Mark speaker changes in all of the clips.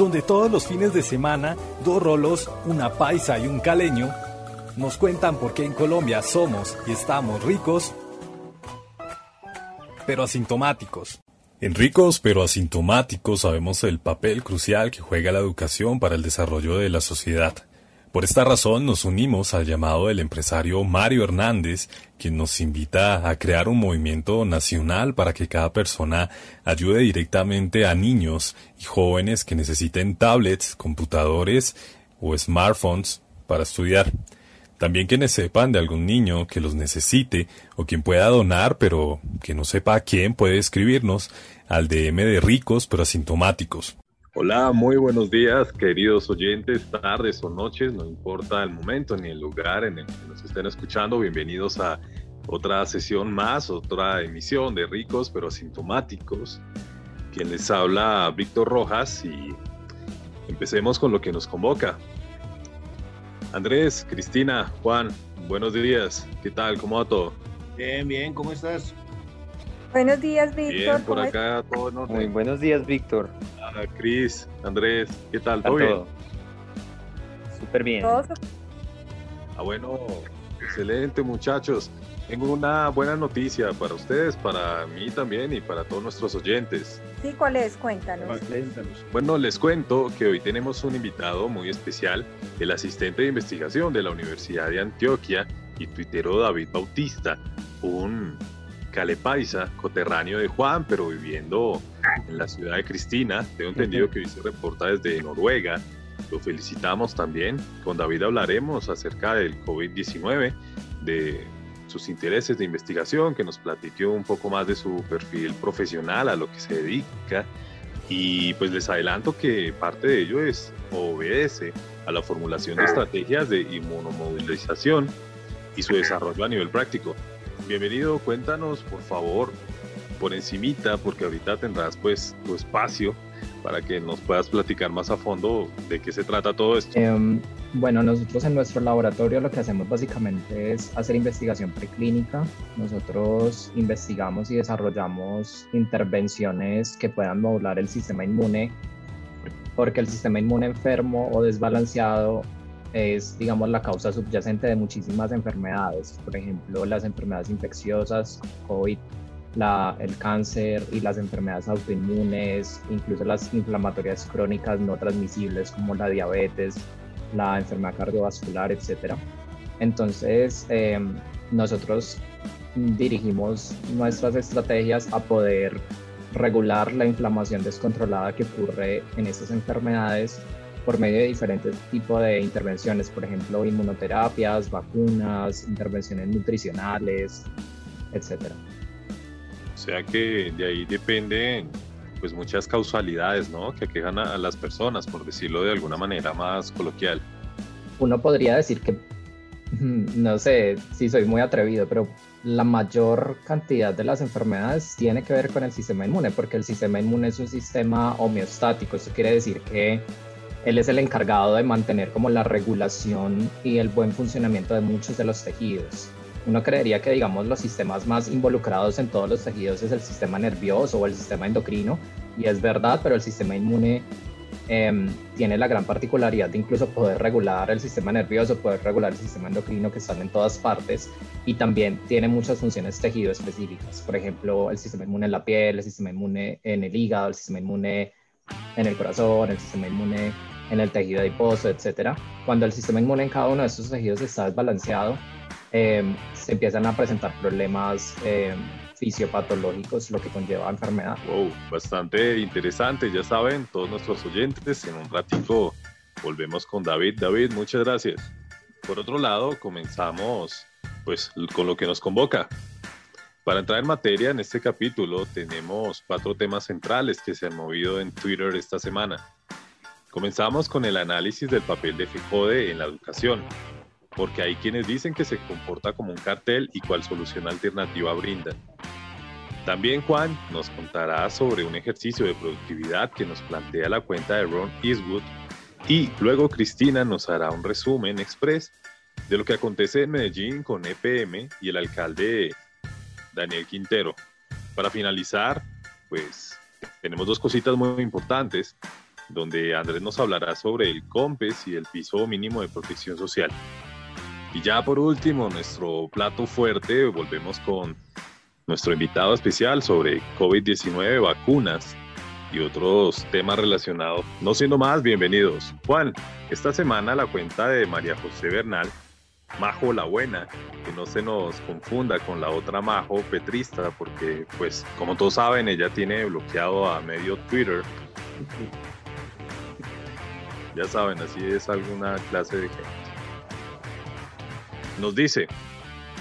Speaker 1: donde todos los fines de semana dos rolos, una paisa y un caleño nos cuentan por qué en Colombia somos y estamos ricos, pero asintomáticos. En ricos pero asintomáticos sabemos el papel crucial que juega la educación para el desarrollo de la sociedad. Por esta razón nos unimos al llamado del empresario Mario Hernández, quien nos invita a crear un movimiento nacional para que cada persona ayude directamente a niños y jóvenes que necesiten tablets, computadores o smartphones para estudiar. También quienes sepan de algún niño que los necesite o quien pueda donar pero que no sepa a quién puede escribirnos al DM de ricos pero asintomáticos.
Speaker 2: Hola, muy buenos días, queridos oyentes, tardes o noches, no importa el momento ni el lugar en el que nos estén escuchando. Bienvenidos a otra sesión más, otra emisión de Ricos pero Asintomáticos. Quien les habla, Víctor Rojas, y empecemos con lo que nos convoca. Andrés, Cristina, Juan, buenos días. ¿Qué tal? ¿Cómo va todo?
Speaker 3: Bien, bien, ¿cómo estás?
Speaker 4: Buenos días, Víctor.
Speaker 2: Bien, por acá todo en orden.
Speaker 5: Muy buenos días, Víctor.
Speaker 2: Ah, Cris, Andrés, ¿qué tal? ¿Todo bien?
Speaker 5: Súper bien.
Speaker 4: Todos
Speaker 2: Ah, bueno, excelente muchachos. Tengo una buena noticia para ustedes, para mí también y para todos nuestros oyentes.
Speaker 4: Sí, ¿cuál es? Cuéntanos.
Speaker 3: Cuéntanos.
Speaker 2: Bueno, les cuento que hoy tenemos un invitado muy especial, el asistente de investigación de la Universidad de Antioquia y tuitero David Bautista, un calepaisa, coterráneo de Juan, pero viviendo en la ciudad de Cristina. Tengo entendido que se reporta desde Noruega. Lo felicitamos también. Con David hablaremos acerca del COVID-19, de sus intereses de investigación, que nos platiqueó un poco más de su perfil profesional, a lo que se dedica. Y pues les adelanto que parte de ello es obedece a la formulación de estrategias de inmunomovilización y su desarrollo a nivel práctico. Bienvenido, cuéntanos por favor por encimita, porque ahorita tendrás pues tu espacio para que nos puedas platicar más a fondo de qué se trata todo esto.
Speaker 5: Em, bueno, nosotros en nuestro laboratorio lo que hacemos básicamente es hacer investigación preclínica. Nosotros investigamos y desarrollamos intervenciones que puedan modular el sistema inmune, porque el sistema inmune enfermo o desbalanceado es, digamos, la causa subyacente de muchísimas enfermedades. Por ejemplo, las enfermedades infecciosas, COVID, la, el cáncer y las enfermedades autoinmunes, incluso las inflamatorias crónicas no transmisibles como la diabetes, la enfermedad cardiovascular, etc. Entonces, eh, nosotros dirigimos nuestras estrategias a poder regular la inflamación descontrolada que ocurre en estas enfermedades por medio de diferentes tipos de intervenciones, por ejemplo, inmunoterapias, vacunas, intervenciones nutricionales, etcétera.
Speaker 2: O sea que de ahí dependen pues muchas causalidades, ¿no? Que aquejan a, a las personas, por decirlo de alguna manera más coloquial.
Speaker 5: Uno podría decir que, no sé si soy muy atrevido, pero la mayor cantidad de las enfermedades tiene que ver con el sistema inmune, porque el sistema inmune es un sistema homeostático. Eso quiere decir que él es el encargado de mantener como la regulación y el buen funcionamiento de muchos de los tejidos. Uno creería que, digamos, los sistemas más involucrados en todos los tejidos es el sistema nervioso o el sistema endocrino, y es verdad, pero el sistema inmune eh, tiene la gran particularidad de incluso poder regular el sistema nervioso, poder regular el sistema endocrino que están en todas partes, y también tiene muchas funciones tejido específicas. Por ejemplo, el sistema inmune en la piel, el sistema inmune en el hígado, el sistema inmune en el corazón, el sistema inmune en el tejido adiposo, etcétera. Cuando el sistema inmune en cada uno de estos tejidos está desbalanceado, eh, se empiezan a presentar problemas eh, fisiopatológicos, lo que conlleva enfermedad.
Speaker 2: Wow, bastante interesante, ya saben, todos nuestros oyentes, en un ratito volvemos con David. David, muchas gracias. Por otro lado, comenzamos pues con lo que nos convoca. Para entrar en materia, en este capítulo tenemos cuatro temas centrales que se han movido en Twitter esta semana. Comenzamos con el análisis del papel de FIJODE en la educación, porque hay quienes dicen que se comporta como un cartel y cuál solución alternativa brinda. También Juan nos contará sobre un ejercicio de productividad que nos plantea la cuenta de Ron Eastwood y luego Cristina nos hará un resumen express de lo que acontece en Medellín con EPM y el alcalde Daniel Quintero. Para finalizar, pues tenemos dos cositas muy importantes. Donde Andrés nos hablará sobre el COMPES y el piso mínimo de protección social. Y ya por último, nuestro plato fuerte, volvemos con nuestro invitado especial sobre COVID-19, vacunas y otros temas relacionados. No siendo más, bienvenidos. Juan, esta semana la cuenta de María José Bernal, Majo la Buena, que no se nos confunda con la otra Majo Petrista, porque pues como todos saben, ella tiene bloqueado a medio Twitter. Ya saben, así es alguna clase de gente. Nos dice,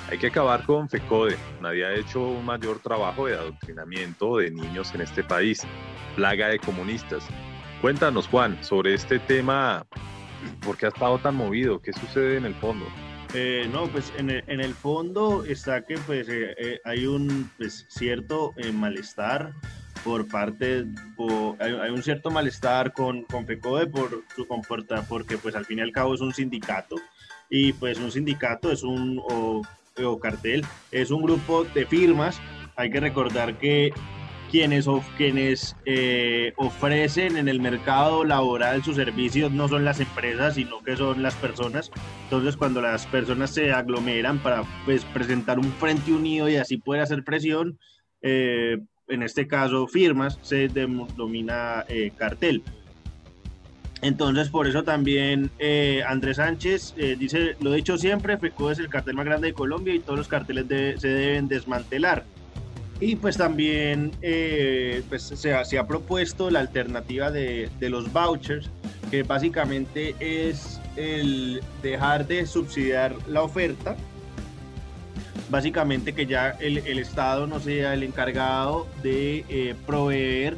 Speaker 2: hay que acabar con FECODE. Nadie ha hecho un mayor trabajo de adoctrinamiento de niños en este país. Plaga de comunistas. Cuéntanos, Juan, sobre este tema. ¿Por qué ha estado tan movido? ¿Qué sucede en el fondo?
Speaker 3: Eh, no, pues en el, fondo está que pues eh, eh, hay un pues, cierto malestar por parte, hay, un cierto malestar con, con FECODE por su comporta, porque pues al fin y al cabo es un sindicato y pues un sindicato es un, o cartel, es un grupo de firmas. Hay que recordar que quienes, quienes eh, ofrecen en el mercado laboral sus servicios no son las empresas, sino que son las personas. Entonces, cuando las personas se aglomeran para pues, presentar un frente unido y así poder hacer presión, eh, en este caso firmas, se denomina eh, cartel. Entonces, por eso también eh, Andrés Sánchez eh, dice, lo he dicho siempre, FECO es el cartel más grande de Colombia y todos los carteles se deben desmantelar. Y pues también eh, pues se, ha, propuesto la alternativa de, de, los vouchers, que básicamente es el dejar de subsidiar la oferta, básicamente que ya el, el Estado no sea el encargado de proveer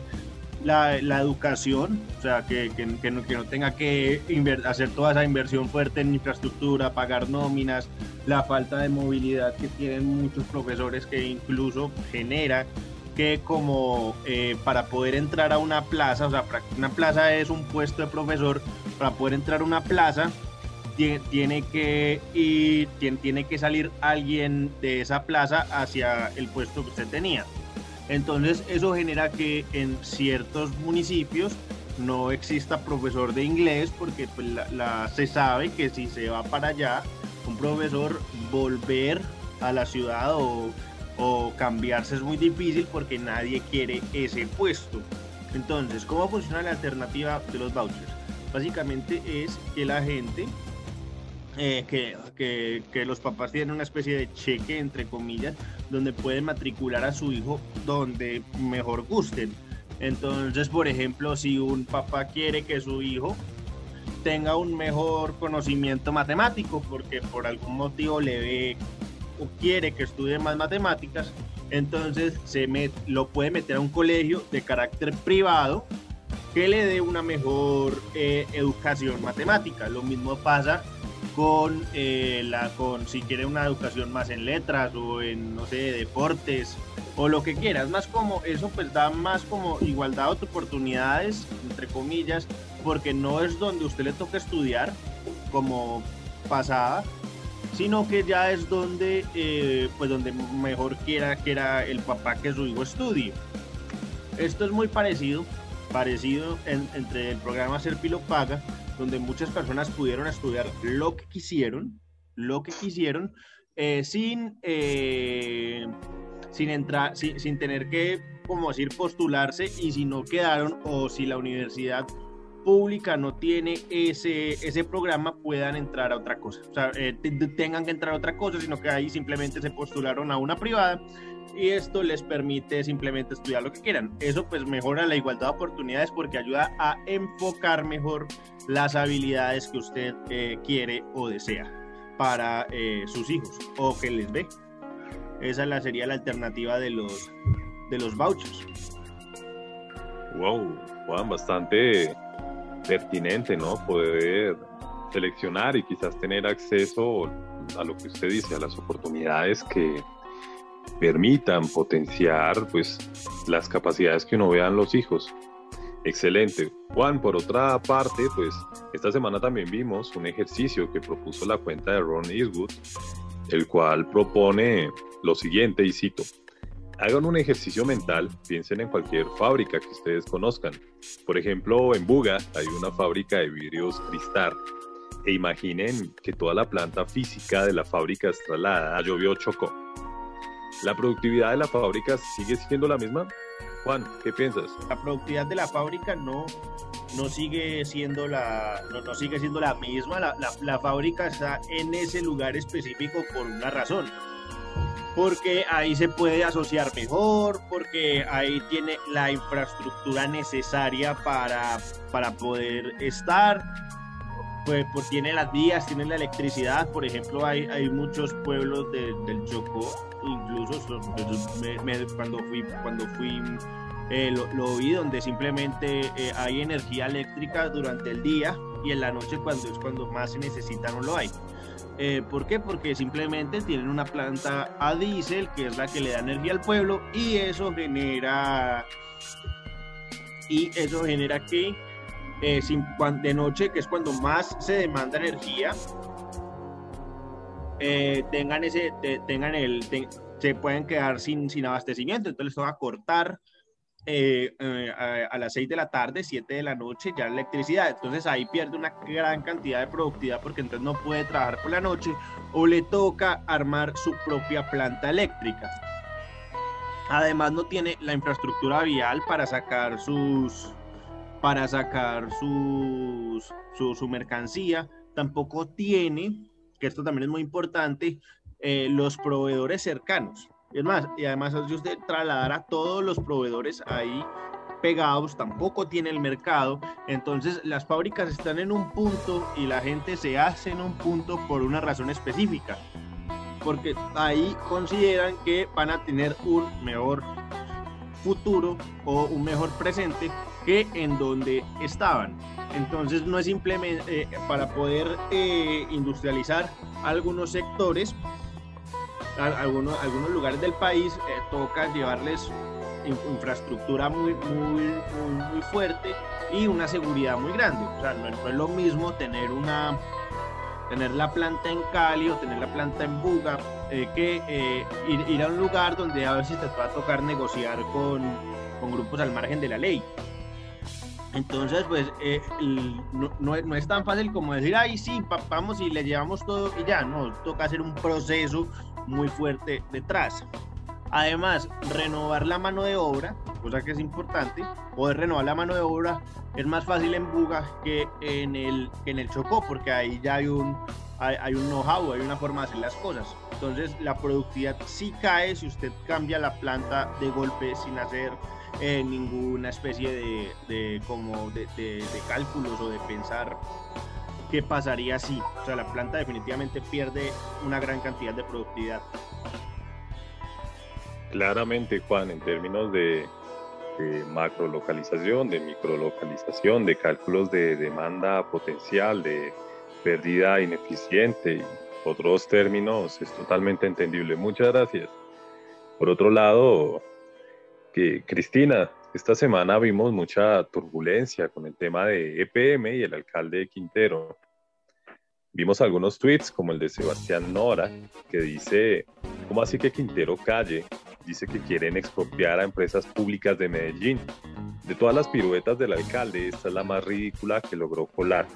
Speaker 3: la, educación, o sea, que, que, no, que no, tenga que hacer toda esa inversión fuerte en infraestructura, pagar nóminas, la falta de movilidad que tienen muchos profesores que incluso genera que como eh, para poder entrar a una plaza, o sea, una plaza es un puesto de profesor, para poder entrar a una plaza tiene que ir, tiene que salir alguien de esa plaza hacia el puesto que usted tenía. Entonces eso genera que en ciertos municipios no exista profesor de inglés porque pues, la, se sabe que si se va para allá, un profesor volver a la ciudad o, o cambiarse es muy difícil porque nadie quiere ese puesto. Entonces, ¿cómo funciona la alternativa de los vouchers? Básicamente es que la gente eh, que, que, los papás tienen una especie de cheque, entre comillas, donde pueden matricular a su hijo donde mejor gusten. Entonces, por ejemplo, si un papá quiere que su hijo tenga un mejor conocimiento matemático, porque por algún motivo le ve o quiere que estudie más matemáticas, entonces se lo puede meter a un colegio de carácter privado que le dé una mejor eh, educación matemática. Lo mismo pasa con, eh, la, con si quiere una educación más en letras o en, no sé, deportes o lo que quieras, más como eso pues da más como igualdad de oportunidades, entre comillas, porque no es donde usted le toca estudiar como pasada, sino que ya es donde, eh, pues donde mejor quiera que era el papá que su hijo estudie. Esto es muy parecido, parecido entre el programa Serpilo Paga, donde muchas personas pudieron estudiar lo que quisieron, lo que quisieron, eh, sin, eh, sin entrar, sin, sin, tener que, como decir, postularse y si no quedaron o si la universidad pública no tiene ese, ese programa, puedan entrar a otra cosa. O sea, eh, tengan que entrar a otra cosa, sino que ahí simplemente se postularon a una privada y esto les permite simplemente estudiar lo que quieran. Eso pues mejora la igualdad de oportunidades porque ayuda a enfocar mejor las habilidades que usted eh, quiere o desea para eh, sus hijos o que les ve. Esa la, sería la alternativa de los, de los vouchers.
Speaker 2: Wow, Juan, bastante pertinente, ¿no? Poder seleccionar y quizás tener acceso a lo que usted dice, a las oportunidades que permitan potenciar pues las capacidades que uno vea en los hijos. Excelente. Juan, por otra parte, pues esta semana también vimos un ejercicio que propuso la cuenta de Ron Eastwood, el cual propone lo siguiente, y cito, hagan un ejercicio mental, piensen en cualquier fábrica que ustedes conozcan, Por ejemplo, en Buga hay una fábrica de vidrios Cristal e imaginen que toda la planta física de la fábrica es trasladada a Llovió Chocó. ¿La productividad de la fábrica sigue siendo la misma? Juan, ¿qué piensas?
Speaker 3: La productividad de la fábrica no, no sigue siendo la, no, sigue siendo la misma. La, la, fábrica está en ese lugar específico por una razón. Porque ahí se puede asociar mejor, porque ahí tiene la infraestructura necesaria para, para poder estar, pues, pues, tiene las vías, tiene la electricidad, por ejemplo, hay, hay muchos pueblos del Chocó, incluso cuando fui, cuando fui eh, lo, vi donde simplemente eh, hay energía eléctrica durante el día y en la noche cuando es cuando más se necesita no lo hay. Eh, ¿Por qué? Porque simplemente tienen una planta a diésel que es la que le da energía al pueblo y eso genera y eso genera que de noche, que es cuando más se demanda energía, eh, tengan ese, tengan el, se pueden quedar sin, sin abastecimiento, entonces les va a cortar eh, a, las 6 de la tarde, 7 de la noche ya electricidad, entonces ahí pierde una gran cantidad de productividad porque entonces no puede trabajar por la noche o le toca armar su propia planta eléctrica. Además no tiene la infraestructura vial para sacar sus, para sacar sus, su, mercancía, tampoco tiene, que esto también es muy importante, eh, los proveedores cercanos. Es más, y además si usted trasladar a todos los proveedores ahí pegados, tampoco tiene el mercado. Entonces las fábricas están en un punto y la gente se hace en un punto por una razón específica. Porque ahí consideran que van a tener un mejor futuro o un mejor presente que en donde estaban. Entonces no es simplemente eh, para poder eh, industrializar algunos sectores, algunos, algunos lugares del país, eh, toca llevarles infraestructura muy, muy, muy, fuerte y una seguridad muy grande. O sea, no, es lo mismo tener una tener la planta en Cali o tener la planta en Buga que ir, ir, a un lugar donde a veces te va a tocar negociar con, con grupos al margen de la ley. Entonces, pues eh, no, no, es tan fácil como decir, ay, sí, vamos y le llevamos todo y ya, no, toca hacer un proceso muy fuerte detrás. Además, renovar la mano de obra, cosa que es importante, poder renovar la mano de obra es más fácil en Buga que en el, en el Chocó, porque ahí ya hay un, hay, hay un know-how, hay una forma de hacer las cosas. Entonces, la productividad sí cae si usted cambia la planta de golpe sin hacer eh, ninguna especie de, de como de, de, cálculos o de pensar qué pasaría si. O sea, la planta definitivamente pierde una gran cantidad de productividad.
Speaker 2: Claramente, Juan, en términos de, de macro localización, de micro localización, de cálculos de demanda potencial, de pérdida ineficiente y otros términos, es totalmente entendible. Muchas gracias. Por otro lado, Cristina, esta semana vimos mucha turbulencia con el tema de EPM y el alcalde Quintero. Vimos algunos tweets como el de Sebastián Nora, que dice, ¿cómo así que Quintero calle? Dice que quieren expropiar a empresas públicas de Medellín. De todas las piruetas del alcalde, esta es la más ridícula que logró colar.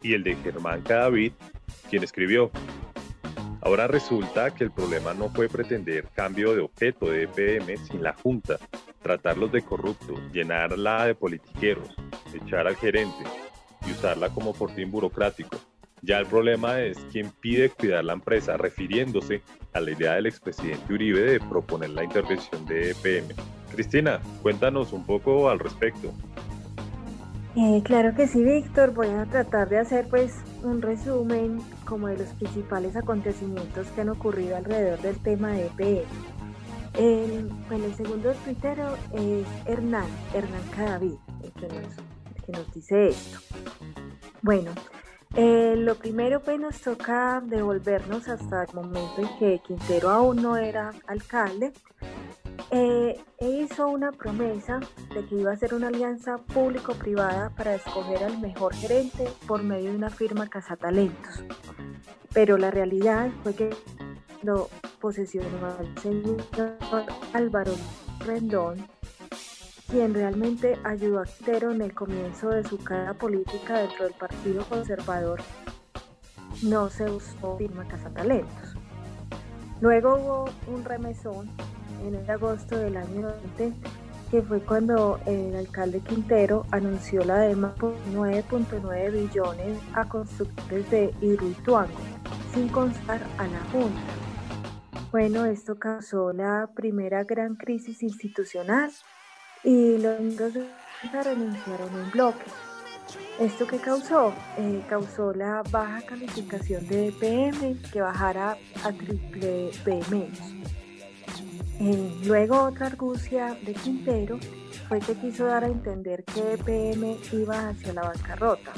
Speaker 2: Y el de Germán Cadavid, quien escribió, Ahora resulta que el problema no fue pretender cambio de objeto de EPM sin la Junta, tratarlos de corruptos, llenarla de politiqueros, echar al gerente y usarla como fortín burocrático. Ya el problema es quién pide cuidar la empresa, refiriéndose a la idea del expresidente Uribe de proponer la intervención de EPM. Cristina, cuéntanos un poco al respecto.
Speaker 4: Eh, claro que sí, Víctor. Voy a tratar de hacer pues un resumen como de los principales acontecimientos que han ocurrido alrededor del tema de EPE. El, bueno, el segundo tuitero es Hernán, Hernán Cadavid, el que nos, que nos dice esto. Bueno, eh, lo primero pues nos toca devolvernos hasta el momento en que Quintero aún no era alcalde eh, e hizo una promesa de que iba a ser una alianza público-privada para escoger al mejor gerente por medio de una firma cazatalentos. Pero la realidad fue que lo posesionó al señor Álvaro Rendón, quien realmente ayudó a Quintero en el comienzo de su carrera política dentro del Partido Conservador, no se usó firma Cazatalentos. Luego hubo un remesón en el agosto del año 20, que fue cuando el alcalde Quintero anunció la demanda por 9.9 billones a constructores de Hidroituango, sin constar a la Junta. Bueno, esto causó la primera gran crisis institucional y los miembros de la renunciaron en bloque. ¿Esto qué causó? Eh, causó la baja calificación de EPM que bajara a triple B luego otra argucia de Quintero fue que quiso dar a entender que EPM iba hacia la bancarrota,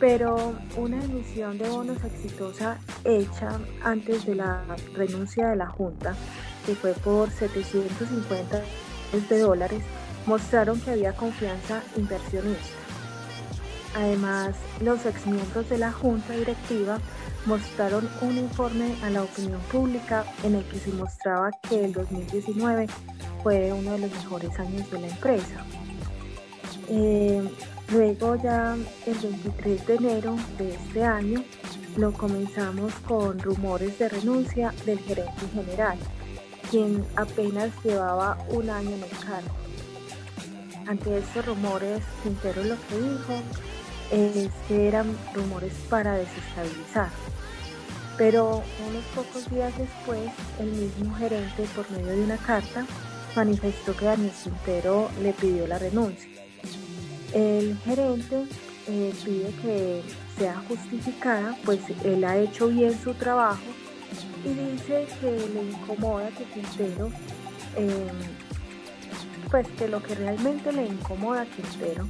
Speaker 4: pero una emisión de bonos exitosa hecha antes de la renuncia de la Junta, que fue por 750 de dólares, mostraron que había confianza inversionista. Además, los exmiembros de la Junta Directiva mostraron un informe a la opinión pública en el que se mostraba que el 2019 fue uno de los mejores años de la empresa. Eh, luego ya el 23 de enero de este año lo comenzamos con rumores de renuncia del gerente general, quien apenas llevaba un año en el cargo. Ante estos rumores, Quintero lo que dijo es que eran rumores para desestabilizar. Pero unos pocos días después, el mismo gerente, por medio de una carta, manifestó que Daniel Quintero le pidió la renuncia. El gerente eh, pide que sea justificada, pues él ha hecho bien su trabajo y dice que le incomoda que Quintero, em, pues que lo que realmente le incomoda a Quintero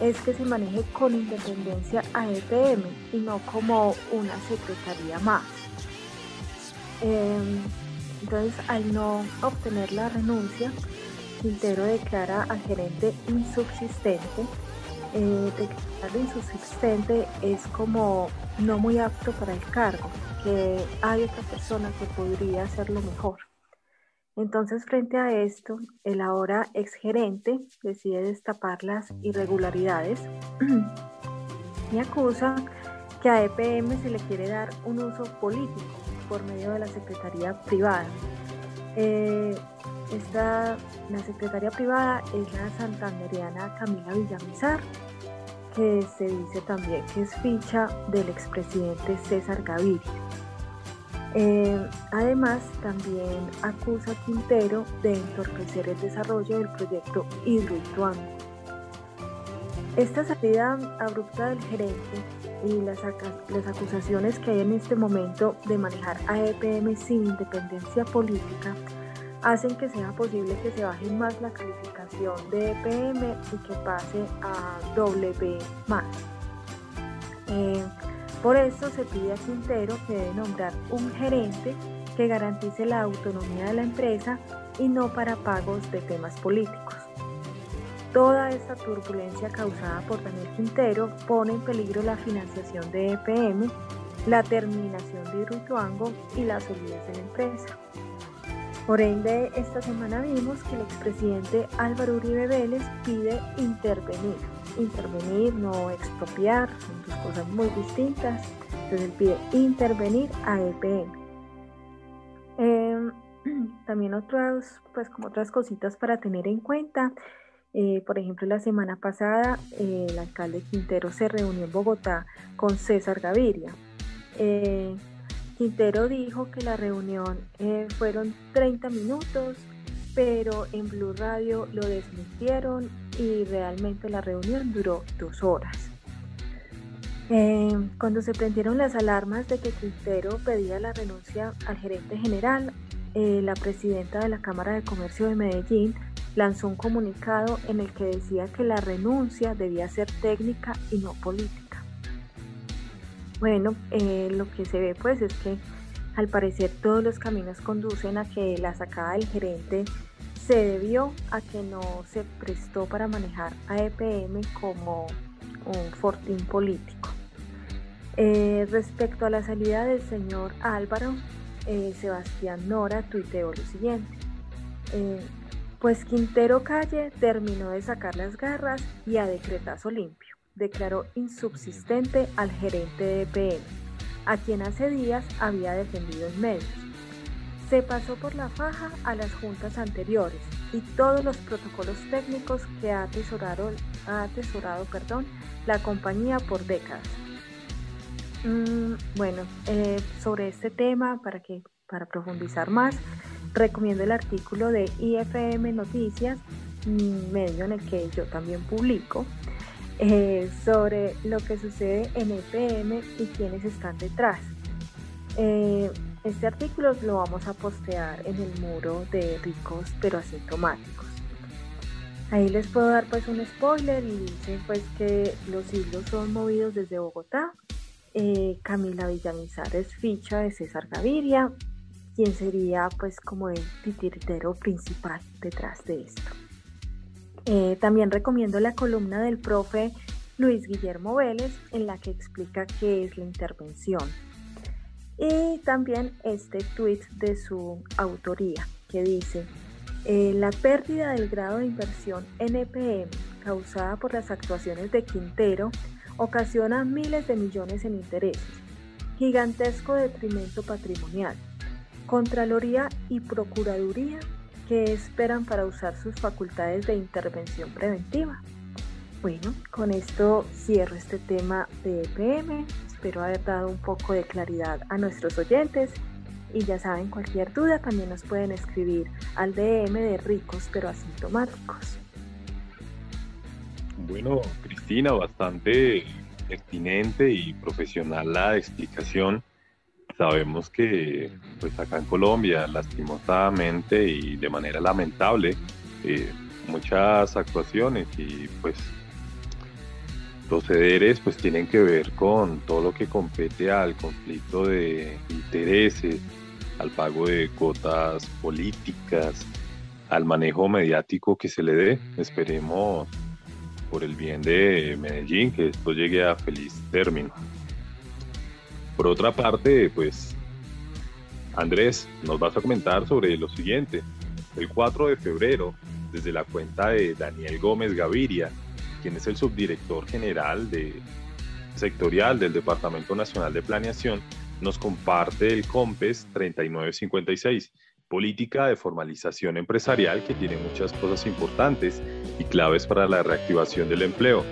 Speaker 4: es que se maneje con independencia a EPM y no como una secretaría más. Em, entonces, al no obtener la renuncia, Quintero declara al gerente insubsistente. Eh, insubsistente es como no muy apto para el cargo, que hay otra persona que podría hacerlo mejor. Entonces, frente a esto, el ahora exgerente decide destapar las irregularidades y acusa que a EPM se le quiere dar un uso político por medio de la Secretaría Privada. Eh, esta, la Secretaría Privada es la santanderiana Camila Villamizar, que se dice también que es ficha del expresidente César Gaviria. Eh, además, también acusa a Quintero de entorpecer el desarrollo del proyecto Hidroituango. Esta salida abrupta del gerente y las, las acusaciones que hay en este momento de manejar a EPM sin independencia política hacen que sea posible que se baje más la calificación de EPM y que pase a W más. Eh, por eso se pide a Quintero que debe nombrar un gerente que garantice la autonomía de la empresa y no para pagos de temas políticos. Toda esta turbulencia causada por Daniel Quintero pone en peligro la financiación de EPM, la terminación de Hidroituango y la solidez de la empresa. Por ende, esta semana vimos que el expresidente Álvaro Uribe Vélez pide intervenir intervenir, no expropiar, son dos cosas muy distintas. Entonces él pide intervenir a EPM. Em, también otras, pues como otras cositas para tener en cuenta. Eh, por ejemplo, la semana pasada eh, el alcalde Quintero se reunió en Bogotá con César Gaviria. Eh, Quintero dijo que la reunión fueron 30 minutos, pero en Blue Radio lo desmintieron y realmente la reunión duró dos horas. Eh, cuando se prendieron las alarmas de que Quintero pedía la renuncia al gerente general, eh, la presidenta de la Cámara de Comercio de Medellín lanzó un comunicado en el que decía que la renuncia debía ser técnica y no política. Bueno, eh, lo que se ve pues es que al parecer todos los caminos conducen a que la sacada del gerente se debió a que no se prestó para manejar a EPM como un fortín político. Eh, respecto a la salida del señor Álvaro, eh, Sebastián Nora tuiteó lo siguiente. Eh, Pues Quintero Calle terminó de sacar las garras y a decretazo limpio declaró insubsistente al gerente de EPM, a quien hace días había defendido en medios. Se pasó por la faja a las juntas anteriores y todos los protocolos técnicos que ha atesorado, ha perdón, la compañía por décadas. Mm, bueno, eh, sobre este tema, para, que, para profundizar más, recomiendo el artículo de IFM Noticias, medio en el que yo también publico, eh, sobre lo que sucede en EPM y quiénes están detrás. Eh, este artículo lo vamos a postear en el muro de ricos pero asintomáticos. Ahí les puedo dar pues un spoiler y dice pues que los hilos son movidos desde Bogotá. Eh, Camila Villamizar es ficha de César Gaviria, quien sería pues como el titiritero principal detrás de esto. Eh, también recomiendo la columna del profe Luis Guillermo Vélez en la que explica qué es la intervención. Y también este tweet de su autoría que dice, eh, la pérdida del grado de inversión NPM causada por las actuaciones de Quintero ocasiona miles de millones en intereses, gigantesco detrimento patrimonial. Contraloría y Procuraduría que esperan para usar sus facultades de intervención preventiva. Bueno, con esto cierro este tema de EPM. Espero haber dado un poco de claridad a nuestros oyentes. Y ya saben, cualquier duda también nos pueden escribir al DM de ricos pero asintomáticos.
Speaker 2: Bueno, Cristina, bastante pertinente y profesional la explicación sabemos que pues acá en Colombia lastimosamente y de manera lamentable eh, muchas actuaciones y pues procederes pues tienen que ver con todo lo que compete al conflicto de intereses, al pago de cuotas políticas, al manejo mediático que se le dé. Esperemos por el bien de Medellín que esto llegue a feliz término. Por otra parte, pues, Andrés, nos vas a comentar sobre lo siguiente. El 4 de febrero, desde la cuenta de Daniel Gómez Gaviria, quien es el subdirector general de sectorial del Departamento Nacional de Planeación, nos comparte el COMPES 3956, política de formalización empresarial que tiene muchas cosas importantes y claves para la reactivación del empleo.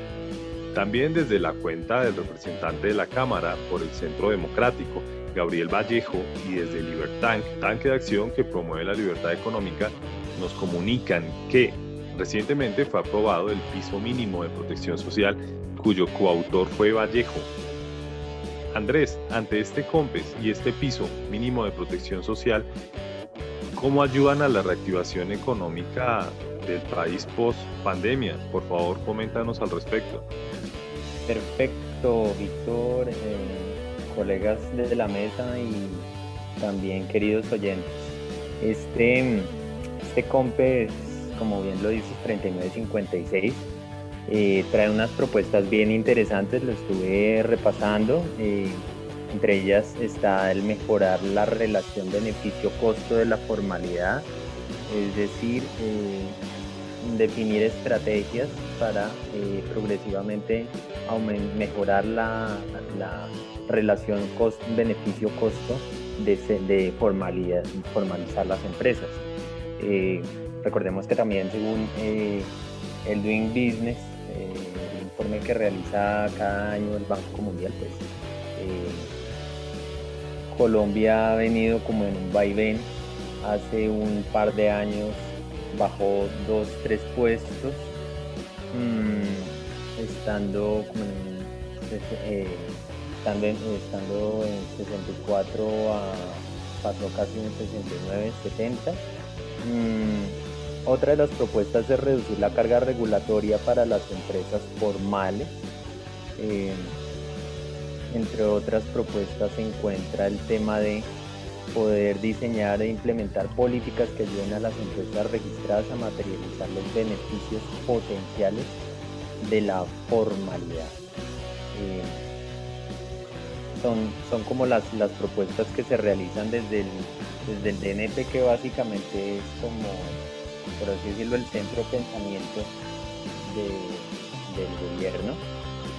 Speaker 2: También desde la cuenta del representante de la Cámara por el Centro Democrático, Gabriel Vallejo, y desde Libertank, tanque de acción que promueve la libertad económica, nos comunican que recientemente fue aprobado el piso mínimo de protección social, cuyo coautor fue Vallejo. Andrés, ante este COMPES y este piso mínimo de protección social, ¿cómo ayudan a la reactivación económica del país post pandemia? Por favor, coméntanos al respecto.
Speaker 6: Perfecto, Víctor, eh, colegas desde la mesa y también queridos oyentes. Este, este COMPES, como bien lo dice, 3956, eh, trae unas propuestas bien interesantes, lo estuve repasando. Eh, entre ellas está el mejorar la relación beneficio-costo de la formalidad, es decir, definir estrategias para eh, progresivamente mejorar la, relación beneficio-costo de, formalidad, formalizar las empresas. Eh, recordemos que también según eh, el Doing Business, el informe que realiza cada año el Banco Mundial, pues Colombia ha venido como en un vaivén. Hace un par de años bajó dos, tres puestos, mm, estando en, eh, estando, en, estando en 64 a pasó casi en 69, 70. Mm, otra de las propuestas es reducir la carga regulatoria para las empresas formales. Eh, entre otras propuestas se encuentra el tema de poder diseñar e implementar políticas que ayuden a las empresas registradas a materializar los beneficios potenciales de la formalidad. Eh, son, son como las, las propuestas que se realizan desde el, desde el DNP que básicamente es como por así decirlo, el centro de pensamiento del gobierno.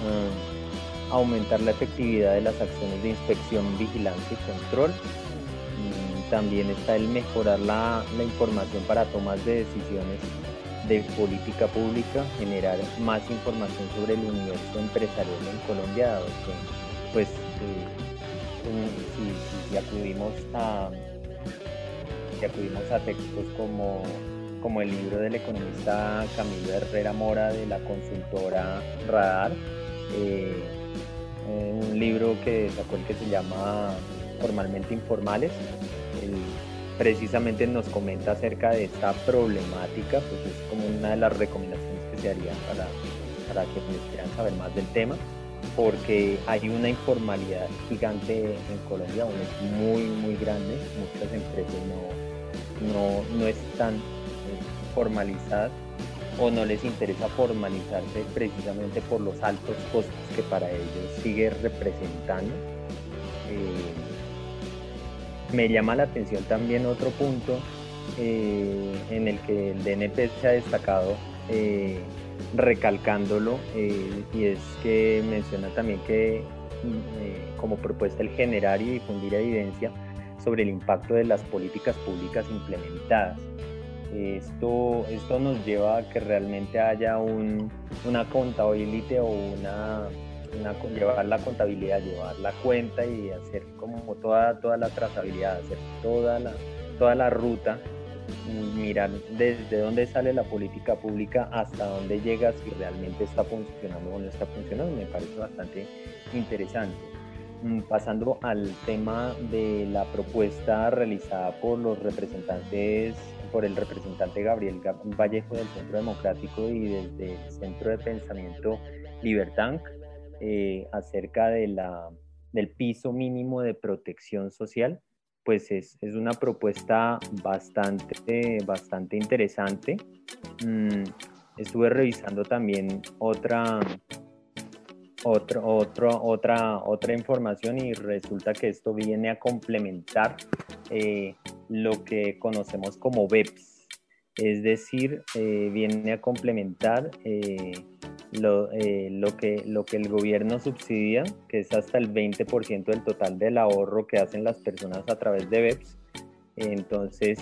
Speaker 6: Mm, aumentar la efectividad de las acciones de inspección, vigilancia y control. Mm, también está el mejorar la, la información para tomas de decisiones de política pública, generar más información sobre el universo empresarial en Colombia, dado que pues eh, si, acudimos a si acudimos a textos como, como el libro del economista Camilo Herrera Mora de la consultora Radar, eh, un libro que sacó el que se llama Formalmente Informales, precisamente nos comenta acerca de esta problemática, pues es como una de las recomendaciones que se harían para, para quienes quieran saber más del tema, porque hay una informalidad gigante en Colombia, aún es muy, muy grande, muchas empresas no, no, no están formalizadas o no les interesa formalizarse precisamente por los altos costos que para ellos sigue representando. Eh, me llama la atención también otro punto eh, en el que el DNP se ha destacado eh, recalcándolo y es que menciona también que como propuesta el generar y difundir evidencia sobre el impacto de las políticas públicas implementadas. Esto, esto nos lleva a que realmente haya un, una contabilidad o una llevar la contabilidad, llevar la cuenta y hacer como toda, toda la trazabilidad, hacer toda la, toda la ruta, mirar desde dónde sale la política pública hasta dónde llega, si realmente está funcionando o no está funcionando, me parece bastante interesante. Mm, pasando al tema de la propuesta realizada por los representantes, por el representante Gabriel Vallejo del Centro Democrático y desde el Centro de Pensamiento Libertank, eh, acerca de la, del piso mínimo de protección social, pues es, es una propuesta bastante, bastante interesante. Mm, estuve revisando también otra, otra, otra, otra información y resulta que esto viene a complementar eh, lo que conocemos como BEPS, es decir, eh, viene a complementar lo, eh, lo, que, lo que el gobierno subsidia, que es hasta el 20% del total del ahorro que hacen las personas a través de BEPS. Entonces,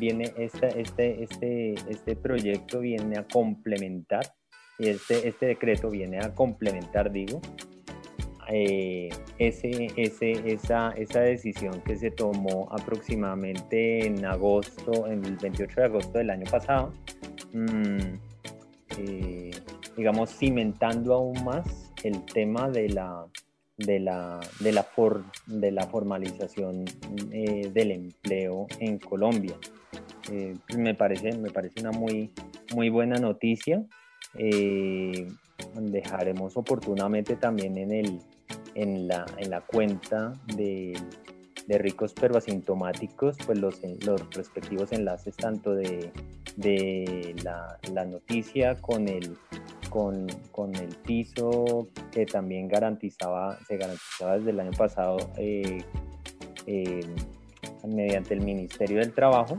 Speaker 6: viene este, este, este, este proyecto viene a complementar, y este, este decreto viene a complementar, digo, eh, ese, ese, esa, esa decisión que se tomó aproximadamente en agosto, en el 28 de agosto del año pasado, mmm, eh, digamos, cimentando aún más el tema de la, de la, de la, de la formalización eh, del empleo en Colombia. Me, parece, me parece una muy, muy buena noticia. Dejaremos oportunamente también en, el, en, la, en la cuenta de, de ricos pero asintomáticos, pues los, los respectivos enlaces tanto de, de la, la noticia con el, con, con, el piso que también garantizaba, se garantizaba desde el año pasado eh, eh, mediante el Ministerio del Trabajo,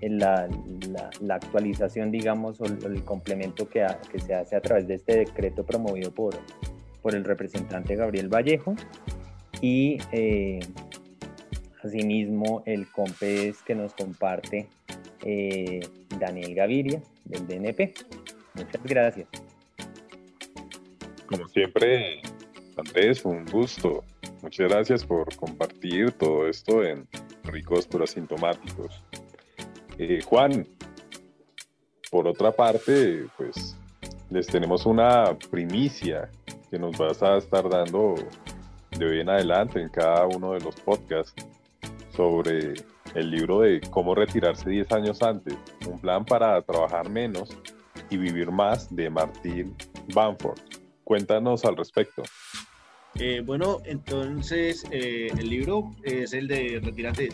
Speaker 6: la, la, la actualización, digamos, o el complemento que, se hace a través de este decreto promovido por, por el representante Gabriel Vallejo y eh, asimismo el COMPES que nos comparte eh, Daniel Gaviria, del DNP. Muchas gracias.
Speaker 2: Como siempre, Andrés, un gusto. Muchas gracias por compartir todo esto en Ricos pero Asintomáticos. Eh, Juan, por otra parte, pues les tenemos una primicia que nos vas a estar dando de hoy en adelante en cada uno de los podcasts sobre el libro de Cómo retirarse 10 años antes, un plan para trabajar menos y vivir más de Martín Banford. Cuéntanos al respecto.
Speaker 3: Eh, bueno, entonces eh, el libro es el de retirarse,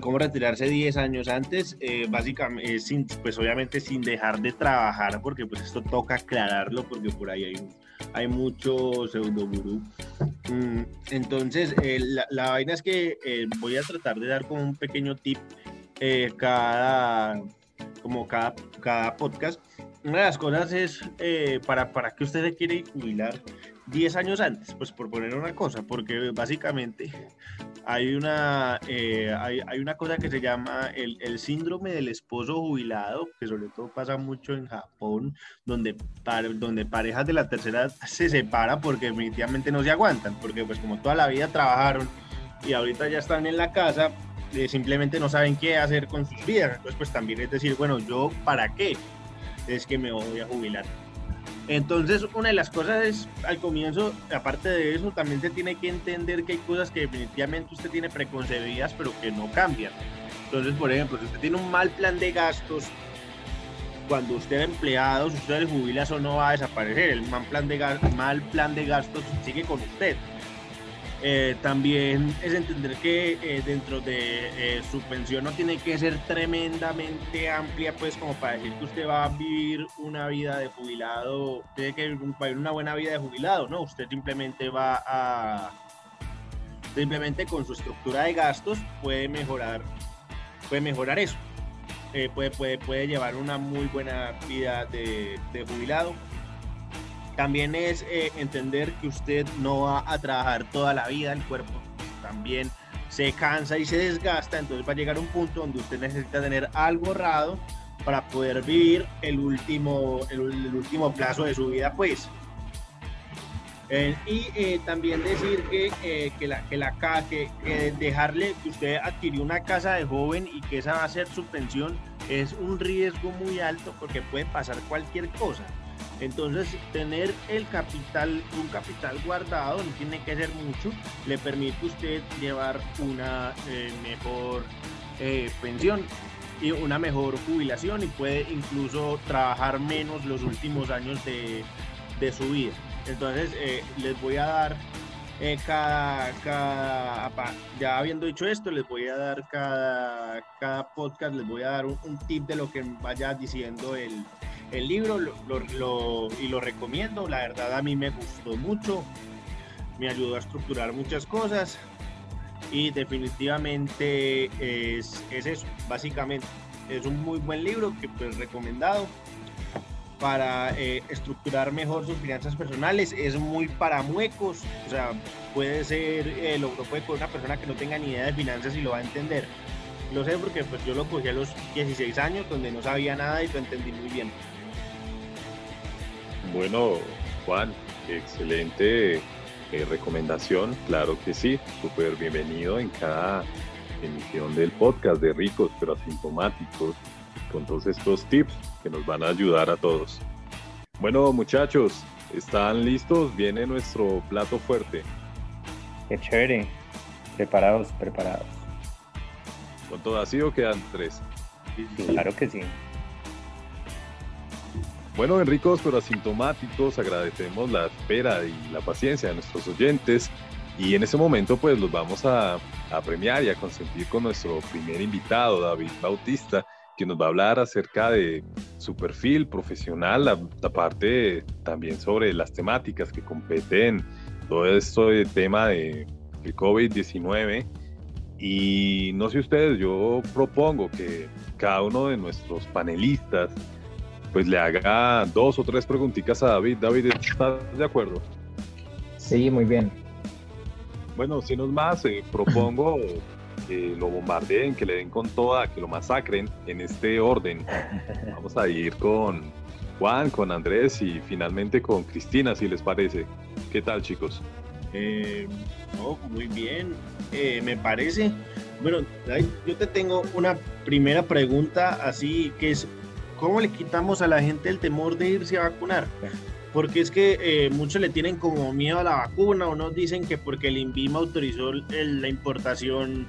Speaker 3: cómo retirarse 10 años antes, eh, básicamente, sin, pues obviamente sin dejar de trabajar, porque pues esto toca aclararlo, porque por ahí hay, hay mucho pseudo gurú. Mm, entonces, la, la, vaina es que voy a tratar de dar como un pequeño tip eh, cada, como cada, cada podcast. Una de las cosas es eh, para, para que usted se quiere jubilar 10 años antes, pues por poner una cosa, porque básicamente hay una, eh, hay, hay, una cosa que se llama el, el, síndrome del esposo jubilado, que sobre todo pasa mucho en Japón, donde, donde parejas de la tercera se separan porque definitivamente no se aguantan, porque pues como toda la vida trabajaron y ahorita ya están en la casa, eh, simplemente no saben qué hacer con sus vidas. Entonces pues también es decir, bueno, yo para qué es que me voy a jubilar. Entonces, una de las cosas es, al comienzo, aparte de eso, también se tiene que entender que hay cosas que definitivamente usted tiene preconcebidas, pero que no cambian. Entonces, por ejemplo, si usted tiene un mal plan de gastos, cuando usted es empleado, si usted se jubila, eso no va a desaparecer. El mal plan de, mal plan de gastos sigue con usted. Eh, también es entender que eh, dentro de eh, su pensión no tiene que ser tremendamente amplia, pues como para decir que usted va a vivir una vida de jubilado, tiene que vivir una buena vida de jubilado, ¿no? Usted simplemente va a, simplemente con su estructura de gastos puede mejorar, puede mejorar eso. puede, puede, puede llevar una muy buena vida de, de jubilado también es eh, entender que usted no va a trabajar toda la vida, el cuerpo también se cansa y se desgasta, entonces va a llegar un punto donde usted necesita tener algo ahorrado para poder vivir el último, el, último plazo de su vida, pues. Eh, y eh, también decir que, que, la, que, la, que, que dejarle que usted adquirió una casa de joven y que esa va a ser su pensión es un riesgo muy alto porque puede pasar cualquier cosa. Entonces, tener el capital, un capital guardado, no tiene que ser mucho, le permite a usted llevar una eh, mejor eh, pensión y una mejor jubilación y puede incluso trabajar menos los últimos años de, su vida. Entonces, eh, les voy a dar cada, ya habiendo dicho esto, les voy a dar cada, cada podcast, les voy a dar un tip de lo que vaya diciendo el, el libro y lo recomiendo, la verdad a mí me gustó mucho, me ayudó a estructurar muchas cosas y definitivamente es, eso, básicamente. Es un muy buen libro que pues recomendado para eh, estructurar mejor sus finanzas personales. Es muy para muecos, o sea, puede ser, eh, lo, puede con una persona que no tenga ni idea de finanzas y lo va a entender. Lo sé porque pues yo lo cogí a los 16 años donde no sabía nada y lo entendí muy bien.
Speaker 2: Bueno, Juan, excelente eh, recomendación, claro que sí, súper bienvenido en cada emisión del podcast de ricos pero asintomáticos, con todos estos tips que nos van a ayudar a todos. Bueno, muchachos, ¿están listos? Viene nuestro plato fuerte.
Speaker 6: Qué chévere. Preparados, preparados.
Speaker 2: ¿Con todo así o quedan tres?
Speaker 6: Claro que sí.
Speaker 2: Bueno, Enricos, pero asintomáticos, agradecemos la espera y la paciencia de nuestros oyentes y en este momento pues los vamos a, premiar y a consentir con nuestro primer invitado, David Bautista, que nos va a hablar acerca de su perfil profesional, aparte también sobre las temáticas que competen, todo esto de tema de, de COVID-19. Y no sé ustedes, yo propongo que cada uno de nuestros panelistas pues le haga dos o tres preguntitas a David. David, ¿estás de acuerdo?
Speaker 5: Sí, muy bien.
Speaker 2: Bueno, si no es más, eh, propongo que lo bombardeen, que le den con toda, que lo masacren en este orden. Vamos a ir con Juan, con Andrés y finalmente con Cristina, si les parece. ¿Qué tal, chicos?
Speaker 3: Eh, muy bien, eh, me parece. Bueno, yo te tengo una primera pregunta así que es ¿cómo le quitamos a la gente el temor de irse a vacunar? Porque es que eh, muchos le tienen como miedo a la vacuna, o nos dicen que porque el INVIMA autorizó la importación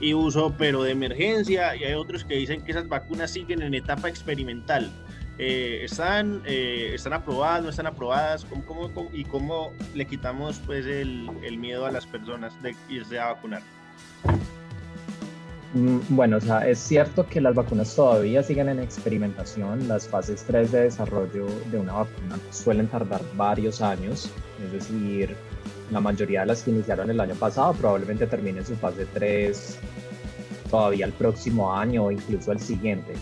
Speaker 3: y uso, pero de emergencia, y hay otros que dicen que esas vacunas siguen en etapa experimental. Eh, ¿están, eh, ¿Están aprobadas, no están aprobadas? ¿Cómo, y cómo le quitamos pues, el, el miedo a las personas de irse a vacunar?
Speaker 5: Mm, bueno, o sea, es cierto que las vacunas todavía siguen en experimentación. Las fases 3 de desarrollo de una vacuna suelen tardar varios años. Es decir, la mayoría de las que iniciaron el año pasado probablemente terminen su fase 3 todavía el próximo año o incluso el siguiente.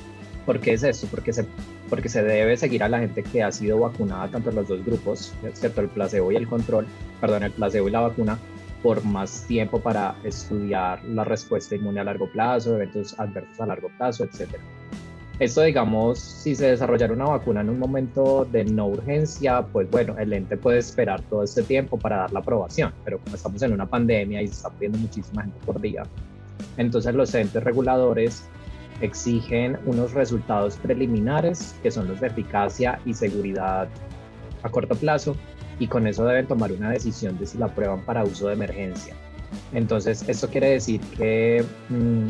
Speaker 5: ¿Por qué es eso? Porque se, porque se debe seguir a la gente que ha sido vacunada, tanto en los dos grupos, excepto el placebo y el control, perdón, el placebo y la vacuna, por más tiempo para estudiar la respuesta inmune a largo plazo, eventos adversos a largo plazo, etc. Esto, digamos, si se desarrollara una vacuna en un momento de no urgencia, pues bueno, el ente puede esperar todo este tiempo para dar la aprobación, pero como estamos en una pandemia y se está pidiendo muchísima gente por día, entonces los entes reguladores exigen unos resultados preliminares que son los de eficacia y seguridad a corto plazo y con eso deben tomar una decisión de si la aprueban para uso de emergencia. Entonces, esto quiere decir que, mm,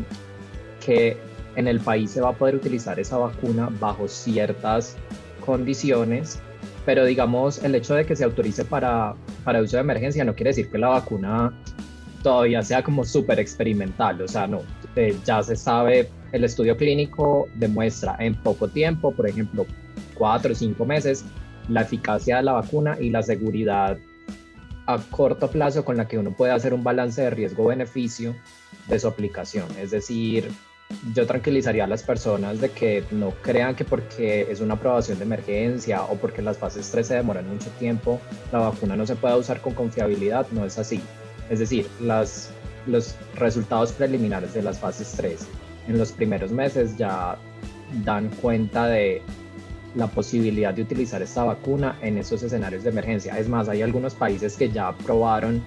Speaker 5: que en el país se va a poder utilizar esa vacuna bajo ciertas condiciones, pero digamos, el hecho de que se autorice para, para uso de emergencia no quiere decir que la vacuna todavía sea como súper experimental, o sea, no, eh, ya se sabe, el estudio clínico demuestra en poco tiempo, por ejemplo, cuatro o cinco meses, la eficacia de la vacuna y la seguridad a corto plazo con la que uno puede hacer un balance de riesgo-beneficio de su aplicación. Es decir, yo tranquilizaría a las personas de que no crean que porque es una aprobación de emergencia o porque las fases 3 se demoran mucho tiempo, la vacuna no se pueda usar con confiabilidad. No es así. Es decir, las, los resultados preliminares de las fases 3 en los primeros meses ya dan cuenta de la posibilidad de utilizar esta vacuna en esos escenarios de emergencia. Es más, hay algunos países que ya aprobaron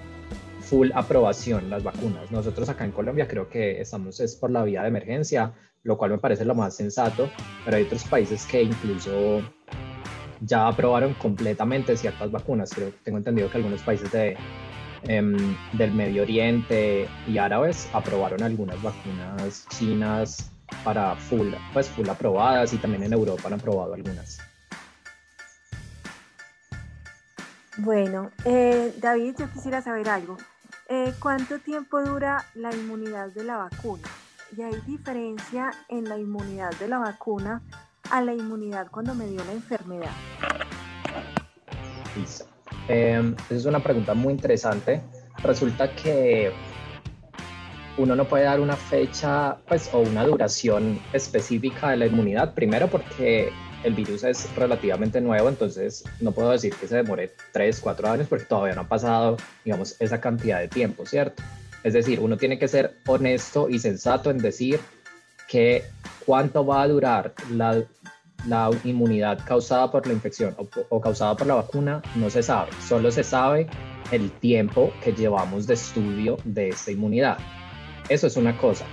Speaker 5: full aprobación las vacunas. Nosotros acá en Colombia creo que estamos es por la vía de emergencia, lo cual me parece lo más sensato, pero hay otros países que incluso ya aprobaron completamente ciertas vacunas. Creo, tengo entendido que algunos países de, em, del Medio Oriente y árabes aprobaron algunas vacunas chinas para full, pues full aprobadas y también en Europa han aprobado algunas.
Speaker 4: Bueno, eh, David, yo quisiera saber algo. Eh, ¿Cuánto tiempo dura la inmunidad de la vacuna? ¿Y hay diferencia en la inmunidad de la vacuna a la inmunidad cuando me dio la enfermedad?
Speaker 5: Listo. Em, esa es una pregunta muy interesante. Resulta que uno no puede dar una fecha pues, o una duración específica de la inmunidad, primero porque el virus es relativamente nuevo, entonces no puedo decir que se demore 3, 4 años porque todavía no ha pasado, digamos, esa cantidad de tiempo, ¿cierto? Es decir, uno tiene que ser honesto y sensato en decir que cuánto va a durar la, inmunidad causada por la infección o causada por la vacuna, no se sabe, solo se sabe el tiempo que llevamos de estudio de esta inmunidad. Eso es una cosa.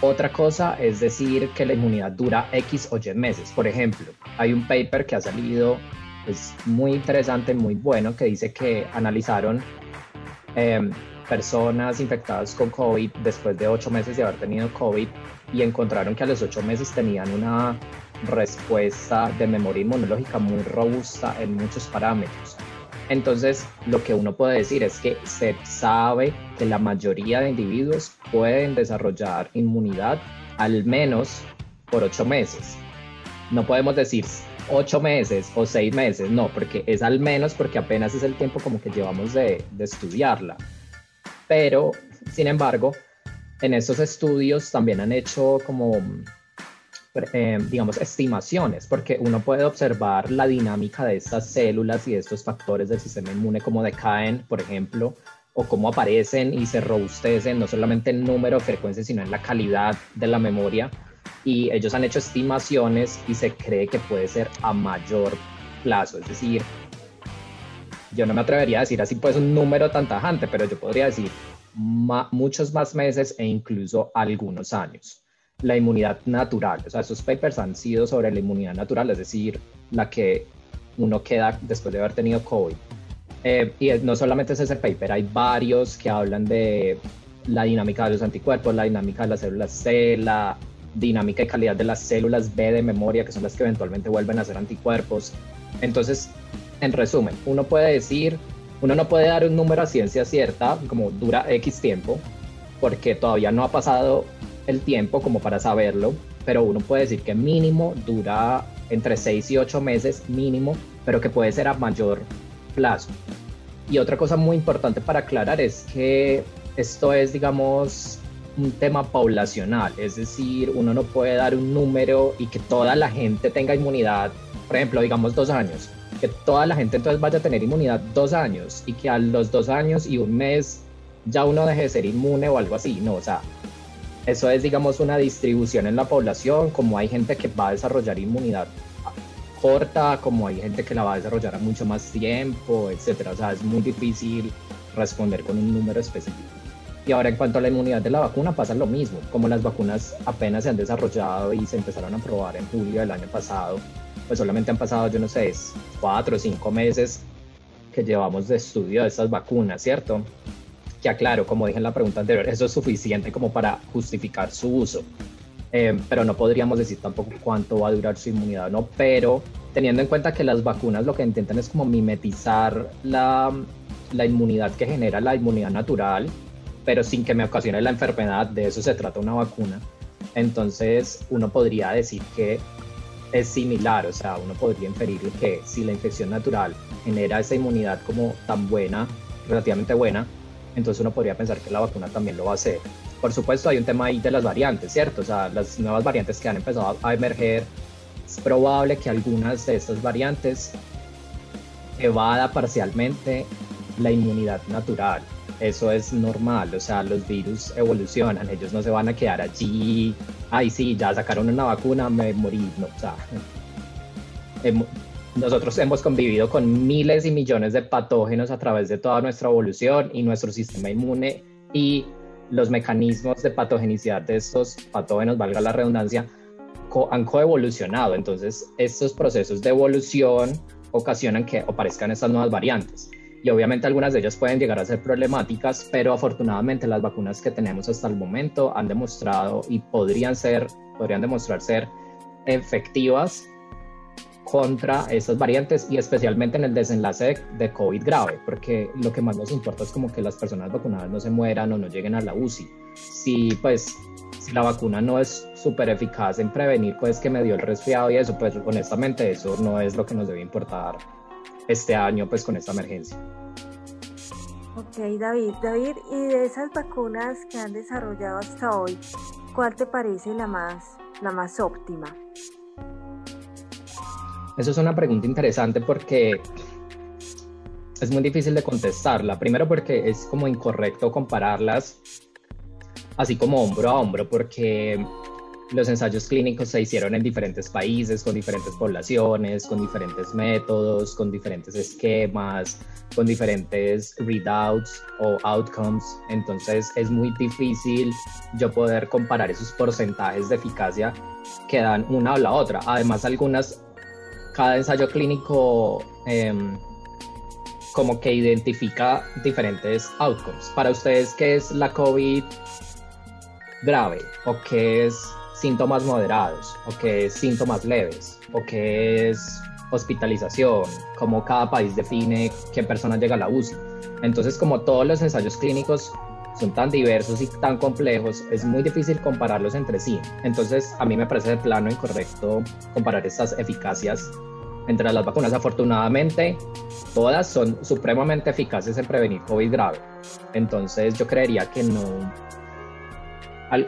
Speaker 5: Otra cosa es decir que la inmunidad dura X o Y meses. Por ejemplo, hay un paper que ha salido, es muy interesante, muy bueno, que dice que analizaron em, personas infectadas con COVID después de ocho meses de haber tenido COVID y encontraron que a los ocho meses tenían una respuesta de memoria inmunológica muy robusta en muchos parámetros. Entonces, lo que uno puede decir es que se sabe que la mayoría de individuos pueden desarrollar inmunidad al menos por ocho meses. No podemos decir ocho meses o seis meses, no, porque es al menos porque apenas es el tiempo como que llevamos de, estudiarla. Pero, sin embargo, en estos estudios también han hecho como eh, digamos, estimaciones, porque uno puede observar la dinámica de estas células y de estos factores del sistema inmune, cómo decaen, por ejemplo, o cómo aparecen y se robustecen, no solamente en número frecuencia, sino en la calidad de la memoria. Y ellos han hecho estimaciones y se cree que puede ser a mayor plazo, es decir, yo no me atrevería a decir así pues un número tan tajante, pero yo podría decir muchos más meses e incluso algunos años la inmunidad natural. O sea, esos papers han sido sobre la inmunidad natural, es decir, la que uno queda después de haber tenido COVID. Eh, y no solamente es ese paper, hay varios que hablan de la dinámica de los anticuerpos, la dinámica de las células C, la dinámica y calidad de las células B de memoria, que son las que eventualmente vuelven a ser anticuerpos. Entonces, en resumen, uno puede decir, uno no puede dar un número a ciencia cierta, como dura X tiempo, porque todavía no ha pasado el tiempo como para saberlo, pero uno puede decir que mínimo dura entre 6 y 8 meses mínimo, pero que puede ser a mayor plazo. Y otra cosa muy importante para aclarar es que esto es, digamos, un tema poblacional, es decir, uno no puede dar un número y que toda la gente tenga inmunidad, por ejemplo, digamos dos años, que toda la gente entonces vaya a tener inmunidad dos años y que a los dos años y un mes ya uno deje de ser inmune o algo así, no, o sea, eso es, digamos, una distribución en la población, como hay gente que va a desarrollar inmunidad corta, como hay gente que la va a desarrollar a mucho más tiempo, etcétera. O sea, es muy difícil responder con un número específico. Y ahora en cuanto a la inmunidad de la vacuna pasa lo mismo, como las vacunas apenas se han desarrollado y se empezaron a probar en julio del año pasado, pues solamente han pasado, yo no sé, cuatro o cinco meses que llevamos de estudio de estas vacunas, ¿cierto? Ya claro, como dije en la pregunta anterior, eso es suficiente como para justificar su uso. Eh, pero no podríamos decir tampoco cuánto va a durar su inmunidad, ¿no? Pero teniendo en cuenta que las vacunas lo que intentan es como mimetizar la, la inmunidad que genera la inmunidad natural, pero sin que me ocasione la enfermedad, de eso se trata una vacuna. Entonces uno podría decir que es similar, o sea, uno podría inferir que si la infección natural genera esa inmunidad como tan buena, relativamente buena, entonces uno podría pensar que la vacuna también lo va a hacer. Por supuesto, hay un tema ahí de las variantes, ¿cierto? O sea, las nuevas variantes que han empezado a emerger, es probable que algunas de estas variantes evada parcialmente la inmunidad natural. Eso es normal, o sea, los virus evolucionan, ellos no se van a quedar allí, ay sí, ya sacaron una vacuna, me morí, no, o sea, nosotros hemos convivido con miles y millones de patógenos a través de toda nuestra evolución y nuestro sistema inmune y los mecanismos de patogenicidad de estos patógenos, valga la redundancia, han coevolucionado. Entonces, estos procesos de evolución ocasionan que aparezcan estas nuevas variantes. Y obviamente algunas de ellas pueden llegar a ser problemáticas, pero afortunadamente las vacunas que tenemos hasta el momento han demostrado y podrían ser, podrían demostrar ser efectivas contra esas variantes y especialmente en el desenlace de, COVID grave, porque lo que más nos importa es como que las personas vacunadas no se mueran o no lleguen a la UCI. Si pues si la vacuna no es súper eficaz en prevenir pues que me dio el resfriado y eso, pues honestamente eso no es lo que nos debe importar este año pues con esta emergencia.
Speaker 4: Ok, David, David, y de esas vacunas que han desarrollado hasta hoy, ¿cuál te parece la más, la más óptima?
Speaker 5: Eso es una pregunta interesante porque es muy difícil de contestarla. Primero porque es como incorrecto compararlas así como hombro a hombro porque los ensayos clínicos se hicieron en diferentes países, con diferentes poblaciones, con diferentes métodos, con diferentes esquemas, con diferentes readouts o outcomes. Entonces es muy difícil yo poder comparar esos porcentajes de eficacia que dan una o la otra. Además, algunas cada ensayo clínico em, como que identifica diferentes outcomes. Para ustedes, ¿qué es la COVID grave? ¿O qué es síntomas moderados? ¿O qué es síntomas leves? ¿O qué es hospitalización? ¿Cómo cada país define qué persona llega a la UCI? Entonces, como todos los ensayos clínicos son tan diversos y tan complejos, es muy difícil compararlos entre sí. Entonces, a mí me parece de plano incorrecto comparar estas eficacias entre las vacunas. Afortunadamente, todas son supremamente eficaces en prevenir COVID grave. Entonces, yo creería que no,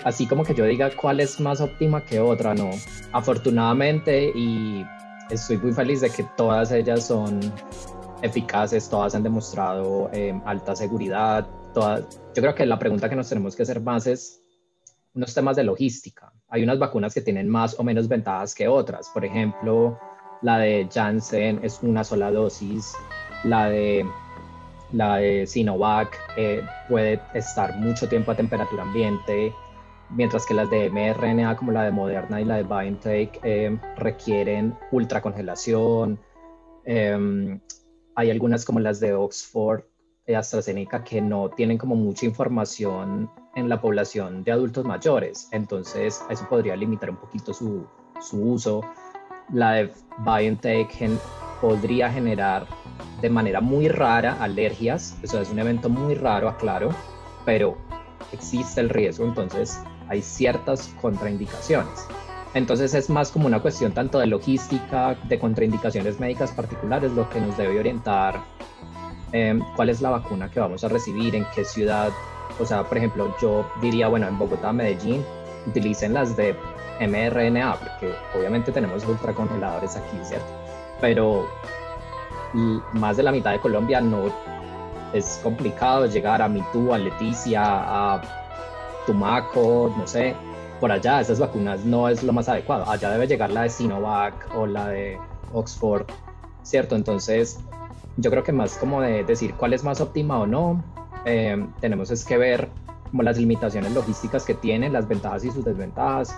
Speaker 5: así como que yo diga cuál es más óptima que otra, no. Afortunadamente, y estoy muy feliz de que todas ellas son eficaces, todas han demostrado eh, alta seguridad, yo creo que la pregunta que nos tenemos que hacer más es unos temas de logística. Hay unas vacunas que tienen más o menos ventajas que otras. Por ejemplo, la de Janssen es una sola dosis. La de, la de Sinovac eh, puede estar mucho tiempo a temperatura ambiente. Mientras que las de mRNA, como la de Moderna y la de BioNTech, eh, requieren ultracongelación. Eh, hay algunas como las de Oxford AstraZeneca que no tienen como mucha información en la población de adultos mayores. Entonces, eso podría limitar un poquito su, su uso. La de BioNTech podría generar de manera muy rara alergias. Eso es un evento muy raro, aclaro, pero existe el riesgo. Entonces, hay ciertas contraindicaciones. Entonces es más como una cuestión tanto de logística, de contraindicaciones médicas particulares, lo que nos debe orientar Em, cuál es la vacuna que vamos a recibir, en qué ciudad O sea, por ejemplo, yo diría, bueno, en Bogotá, Medellín, utilicen las de mRNA, porque obviamente tenemos ultracongeladores aquí, ¿cierto? Pero más de la mitad de Colombia no es complicado llegar a Mitú, a Leticia, a Tumaco, no sé, por allá esas vacunas no es lo más adecuado. Allá debe llegar la de Sinovac o la de Oxford, ¿cierto? Entonces, yo creo que más como de decir cuál es más óptima o no, eh, tenemos es que ver como las limitaciones logísticas que tiene, las ventajas y sus desventajas,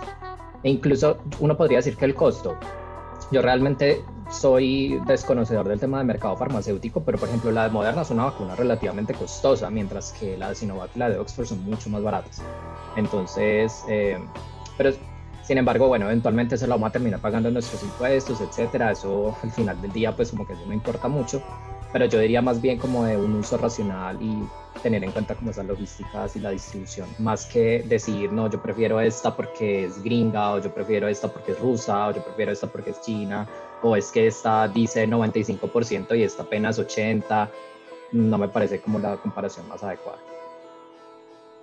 Speaker 5: e incluso uno podría decir que el costo. Yo realmente soy desconocedor del tema de mercado farmacéutico, pero por ejemplo la de Moderna es una vacuna relativamente costosa, mientras que la de Sinovac y la de Oxford son mucho más baratas. Entonces, eh, pero sin embargo, bueno, eventualmente eso lo vamos a terminar pagando nuestros impuestos, etcétera. Eso al final del día, pues como que eso no importa mucho, pero yo diría más bien como de un uso racional y tener en cuenta como esas logísticas y la distribución, más que decir, no, yo prefiero esta porque es gringa, o yo prefiero esta porque es rusa, o yo prefiero esta porque es china, o es que esta dice 95% y esta apenas 80%, no me parece como la comparación más adecuada.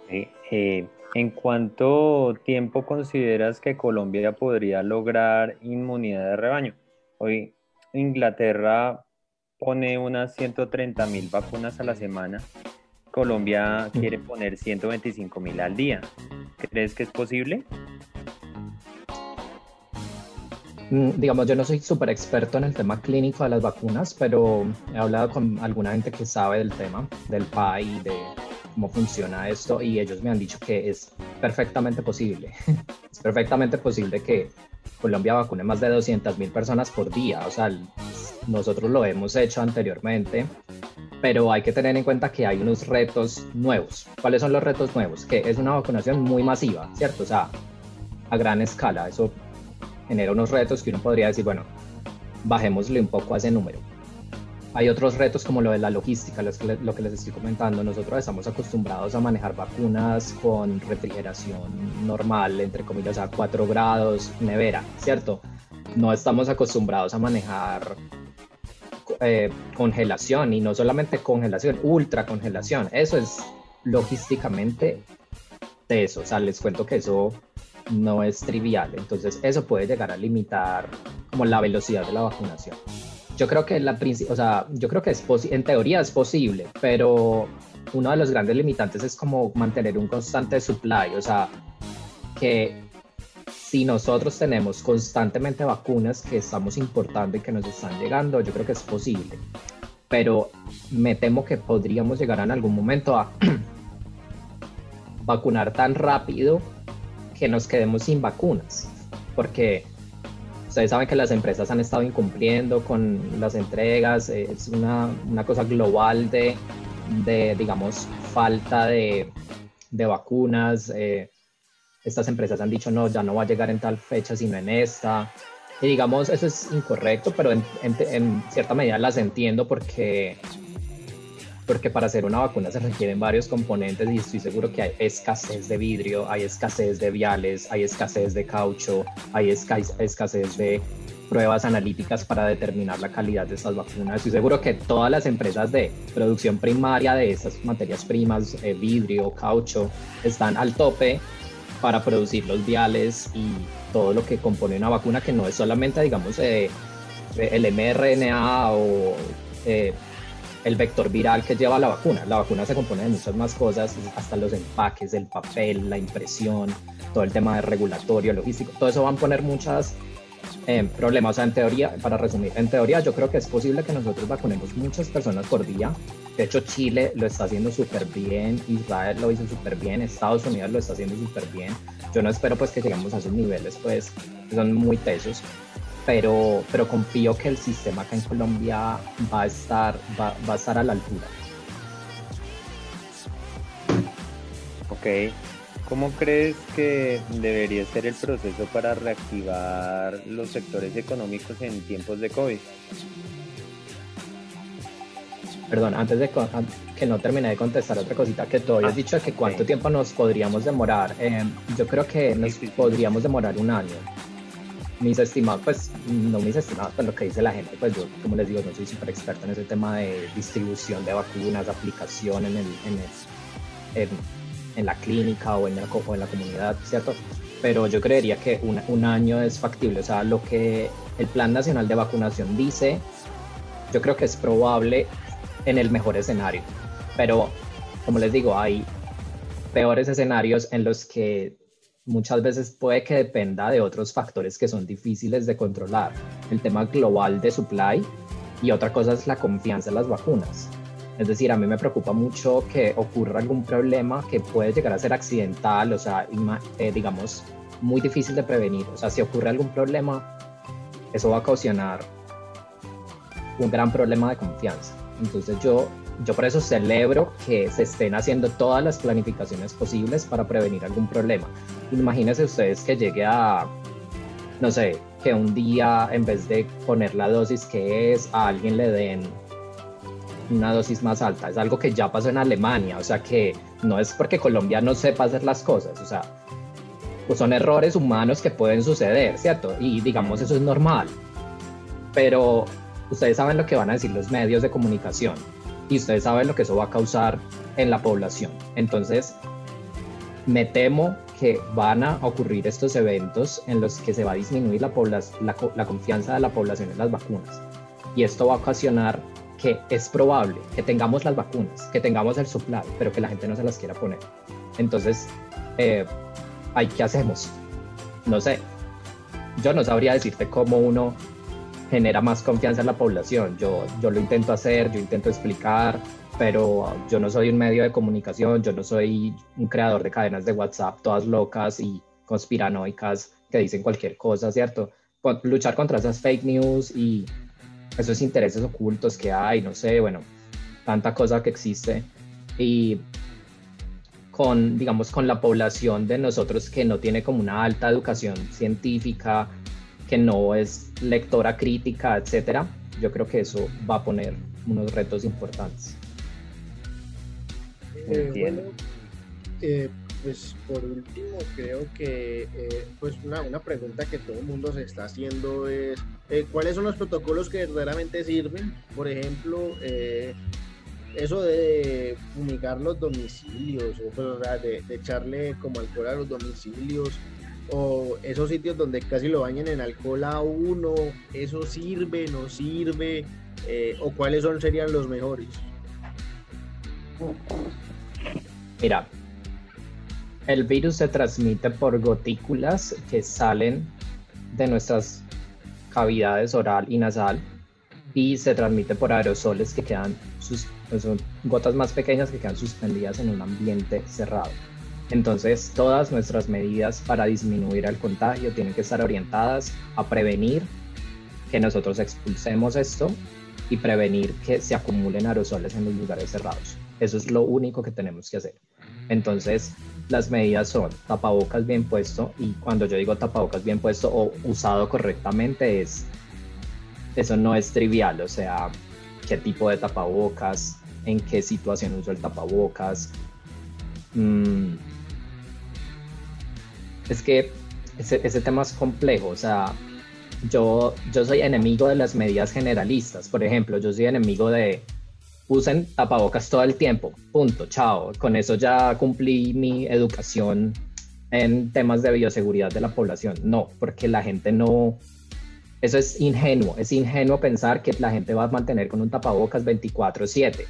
Speaker 6: Eh, ¿En cuánto tiempo consideras que Colombia podría lograr inmunidad de rebaño? Hoy Inglaterra pone unas 130 mil vacunas a la semana Colombia quiere poner 125 mil al día. ¿Crees que es posible?
Speaker 5: Mm, digamos, yo no soy súper experto en el tema clínico de las vacunas, pero he hablado con alguna gente que sabe del tema, del PAI, de cómo funciona esto, y ellos me han dicho que es perfectamente posible. es perfectamente posible que Colombia vacune más de 200 mil personas por día. O sea, nosotros lo hemos hecho anteriormente pero hay que tener en cuenta que hay unos retos nuevos. ¿Cuáles son los retos nuevos? Que es una vacunación muy masiva, ¿cierto? O sea, a gran escala. Eso genera unos retos que uno podría decir, bueno, bajémosle un poco a ese número. Hay otros retos como lo de la logística, lo que les estoy comentando. Nosotros estamos acostumbrados a manejar vacunas con refrigeración normal, entre comillas, a 4 grados, nevera, ¿cierto? No estamos acostumbrados a manejar eh, congelación y no solamente congelación, ultra congelación. Eso es logísticamente eso. O sea, les cuento que eso no es trivial. Entonces, eso puede llegar a limitar como la velocidad de la vacunación. Yo creo que la o sea, yo creo que es en teoría es posible, pero uno de los grandes limitantes es como mantener un constante supply, o sea, que si nosotros tenemos constantemente vacunas que estamos importando y que nos están llegando, yo creo que es posible. Pero me temo que podríamos llegar en algún momento a vacunar tan rápido que nos quedemos sin vacunas. Porque ustedes saben que las empresas han estado incumpliendo con las entregas, es una, una cosa global de, de, digamos, falta de, de vacunas. Eh, estas empresas han dicho, no, ya no va a llegar en tal fecha, sino en esta. Y digamos, eso es incorrecto, pero en, cierta medida las entiendo porque, porque para hacer una vacuna se requieren varios componentes y estoy seguro que hay escasez de vidrio, hay escasez de viales, hay escasez de caucho, hay escasez de pruebas analíticas para determinar la calidad de estas vacunas. Estoy seguro que todas las empresas de producción primaria de estas materias primas, eh, vidrio, caucho, están al tope para producir los viales y todo lo que compone una vacuna, que no es solamente, digamos, eh, el mRNA o eh, el vector viral que lleva la vacuna. La vacuna se compone de muchas más cosas, hasta los empaques, el papel, la impresión, todo el tema de regulatorio, logístico, todo eso van a poner muchas eh, problemas. O sea, en teoría, para resumir, en teoría yo creo que es posible que nosotros vacunemos muchas personas por día de hecho, Chile lo está haciendo súper bien, Israel lo hizo súper bien, Estados Unidos lo está haciendo súper bien. Yo no espero pues que lleguemos a esos niveles, pues son muy tesos, pero, pero confío que el sistema acá en Colombia va a estar, va, va a estar a la altura.
Speaker 6: Ok, ¿Cómo crees que debería ser el proceso para reactivar los sectores económicos en tiempos de COVID?
Speaker 5: Perdón, antes de que no termine de contestar otra cosita que tú habías ah, dicho que cuánto tiempo nos podríamos demorar. Eh, yo creo que nos podríamos demorar un año. Mis estimados, pues no mis estimados, pero lo que dice la gente, pues yo, como les digo, no soy súper experto en ese tema de distribución de vacunas, aplicación en el, en en la clínica o en la, o en la comunidad, ¿cierto? Pero yo creería que un, un año es factible. O sea, lo que el Plan Nacional de Vacunación dice, yo creo que es probable en el mejor escenario. Pero, como les digo, hay peores escenarios en los que muchas veces puede que dependa de otros factores que son difíciles de controlar. El tema global de supply y otra cosa es la confianza en las vacunas. Es decir, a mí me preocupa mucho que ocurra algún problema que puede llegar a ser accidental, o sea, eh, digamos, muy difícil de prevenir. O sea, si ocurre algún problema, eso va a ocasionar un gran problema de confianza. Entonces yo, yo por eso celebro que se estén haciendo todas las planificaciones posibles para prevenir algún problema. Imagínense ustedes que llegue a, no sé, que un día en vez de poner la dosis que es, a alguien le den una dosis más alta. Es algo que ya pasó en Alemania, o sea que no es porque Colombia no sepa hacer las cosas, o sea, pues son errores humanos que pueden suceder, ¿cierto? Y digamos eso es normal. Pero ustedes saben lo que van a decir los medios de comunicación y ustedes saben lo que eso va a causar en la población. Entonces, me temo que van a ocurrir estos eventos en los que se va a disminuir la, confianza de la población en las vacunas. Y esto va a ocasionar que es probable que tengamos las vacunas, que tengamos el supply, pero que la gente no se las quiera poner. Entonces, eh, ¿qué hacemos? No sé. Yo no sabría decirte cómo uno genera más confianza en la población. Yo, yo lo intento hacer, yo intento explicar, pero yo no soy un medio de comunicación, yo no soy un creador de cadenas de WhatsApp todas locas y conspiranoicas que dicen cualquier cosa, ¿cierto? Luchar contra esas fake news y esos intereses ocultos que hay, no sé, bueno, tanta cosa que existe. Y con, digamos, con la población de nosotros que no tiene como una alta educación científica, que no es lectora crítica, etcétera, yo creo que eso va a poner unos retos importantes.
Speaker 7: Eh, eh, pues por último creo que eh, pues una, una, pregunta que todo el mundo se está haciendo es cuáles son los protocolos que verdaderamente sirven por ejemplo eso de fumigar los domicilios o pues, de, de, echarle como alcohol a los domicilios o esos sitios donde casi lo bañan en alcohol a uno, ¿eso sirve, no sirve? Eh, ¿O cuáles son, serían los mejores?
Speaker 5: Mira, el virus se transmite por gotículas que salen de nuestras cavidades oral y nasal y se transmite por aerosoles que quedan, pues son gotas más pequeñas que quedan suspendidas en un ambiente cerrado. Entonces, todas nuestras medidas para disminuir el contagio tienen que estar orientadas a prevenir que nosotros expulsemos esto y prevenir que se acumulen aerosoles en los lugares cerrados. Eso es lo único que tenemos que hacer. Entonces, las medidas son tapabocas bien puesto y cuando yo digo tapabocas bien puesto o usado correctamente es eso no es trivial, o sea, qué tipo de tapabocas, en qué situación uso el tapabocas, mmm, es que ese, ese, tema es complejo, o sea, yo, yo soy enemigo de las medidas generalistas, por ejemplo, yo soy enemigo de usen tapabocas todo el tiempo, punto, chao, con eso ya cumplí mi educación en temas de bioseguridad de la población, no, porque la gente no, eso es ingenuo, es ingenuo pensar que la gente va a mantener con un tapabocas 24/7.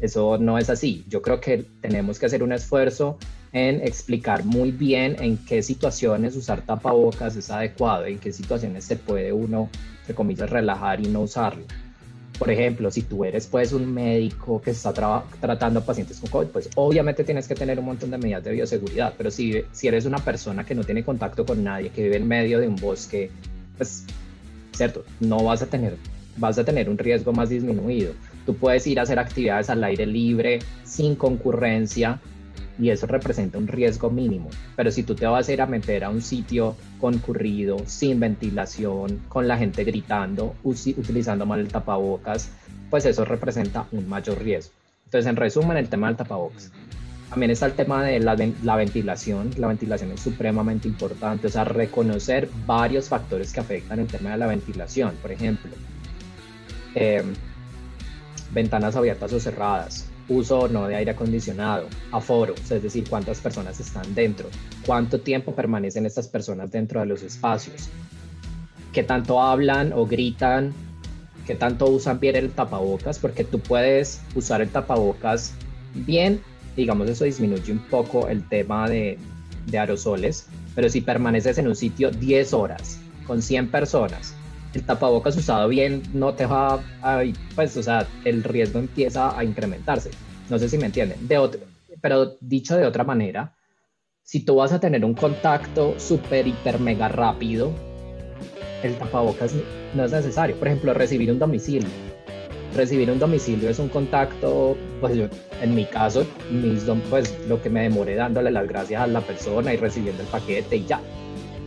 Speaker 5: Eso no es así. Yo creo que tenemos que hacer un esfuerzo en explicar muy bien en qué situaciones usar tapabocas es adecuado, en qué situaciones se puede uno, entre comillas, relajar y no usarlo. Por ejemplo, si tú eres pues un médico que está tratando a pacientes con COVID, pues obviamente tienes que tener un montón de medidas de bioseguridad, pero si, si eres una persona que no tiene contacto con nadie, que vive en medio de un bosque, pues, cierto, no vas a tener, vas a tener un riesgo más disminuido. Tú puedes ir a hacer actividades al aire libre, sin concurrencia, y eso representa un riesgo mínimo. Pero si tú te vas a ir a meter a un sitio concurrido, sin ventilación, con la gente gritando, utilizando mal el tapabocas, pues eso representa un mayor riesgo. Entonces, en resumen, el tema del tapabocas. También está el tema de la, la ventilación. La ventilación es supremamente importante, o sea, reconocer varios factores que afectan el tema de la ventilación. Por ejemplo, eh, ventanas abiertas o cerradas, uso o no de aire acondicionado, aforo, es decir, cuántas personas están dentro, cuánto tiempo permanecen estas personas dentro de los espacios, qué tanto hablan o gritan, qué tanto usan bien el tapabocas, porque tú puedes usar el tapabocas bien, digamos, eso disminuye un poco el tema de, de aerosoles, pero si permaneces en un sitio 10 horas con 100 personas, el tapabocas usado bien no te va a, pues, o sea, el riesgo empieza a incrementarse. No sé si me entienden. De otro, pero dicho de otra manera, si tú vas a tener un contacto súper, hiper, mega rápido, el tapabocas no es necesario. Por ejemplo, recibir un domicilio. Recibir un domicilio es un contacto, pues yo, en mi caso, mis, pues lo que me demoré dándole las gracias a la persona y recibiendo el paquete y ya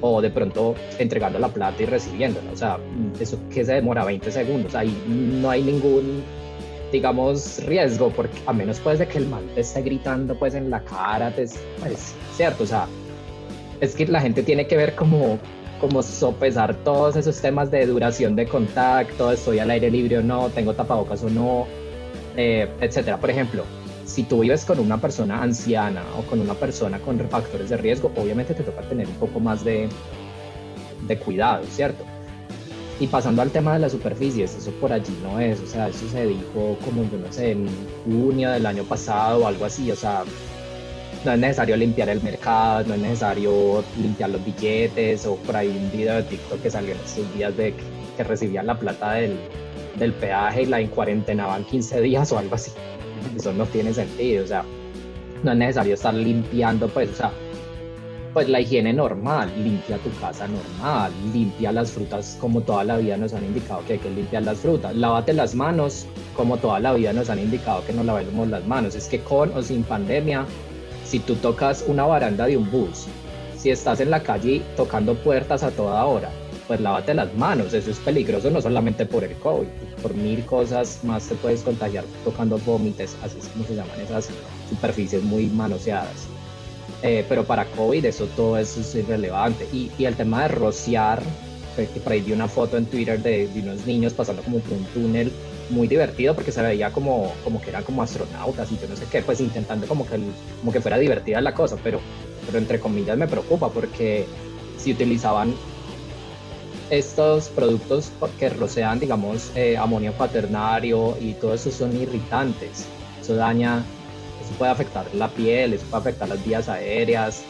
Speaker 5: o de pronto entregando la plata y recibiéndola. O sea, eso que se demora 20 segundos, ahí no hay ningún, digamos, riesgo, porque a menos pues de que el mal te esté gritando pues en la cara, pues, pues cierto, o sea, es que la gente tiene que ver como, como sopesar todos esos temas de duración de contacto, estoy al aire libre o no, tengo tapabocas o no, eh, etcétera. Por ejemplo, si tú vives con una persona anciana o con una persona con factores de riesgo, obviamente te toca tener un poco más de, de cuidado, ¿cierto? Y pasando al tema de las superficies, eso por allí no es, o sea, eso se dijo como, yo no sé, en junio del año pasado o algo así, o sea, no es necesario limpiar el mercado, no es necesario limpiar los billetes, o por ahí un video de TikTok que salió en estos días de que, recibían la plata del, del peaje y la en cuarentenaban 15 días o algo así eso no tiene sentido, o sea, no es necesario estar limpiando, pues, o sea, pues la higiene normal, limpia tu casa normal, limpia las frutas como toda la vida nos han indicado que hay que limpiar las frutas, lávate las manos como toda la vida nos han indicado que nos lavemos las manos, es que con o sin pandemia, si tú tocas una baranda de un bus, si estás en la calle tocando puertas a toda hora, pues lávate las manos, eso es peligroso no solamente por el COVID, por mil cosas más te puedes contagiar tocando vómites, así es como se llaman esas superficies muy manoseadas. Eh, pero para COVID eso todo eso es irrelevante. Y, y el tema de rociar, que por ahí vi una foto en Twitter de, de, unos niños pasando como por un túnel muy divertido porque se veía como, como que eran como astronautas y yo no sé qué, pues intentando como que, como que fuera divertida la cosa, pero, pero entre comillas me preocupa porque si utilizaban estos productos que rocean, digamos, eh, amonio cuaternario y todo eso son irritantes. Eso daña, eso puede afectar la piel, eso puede afectar las vías aéreas,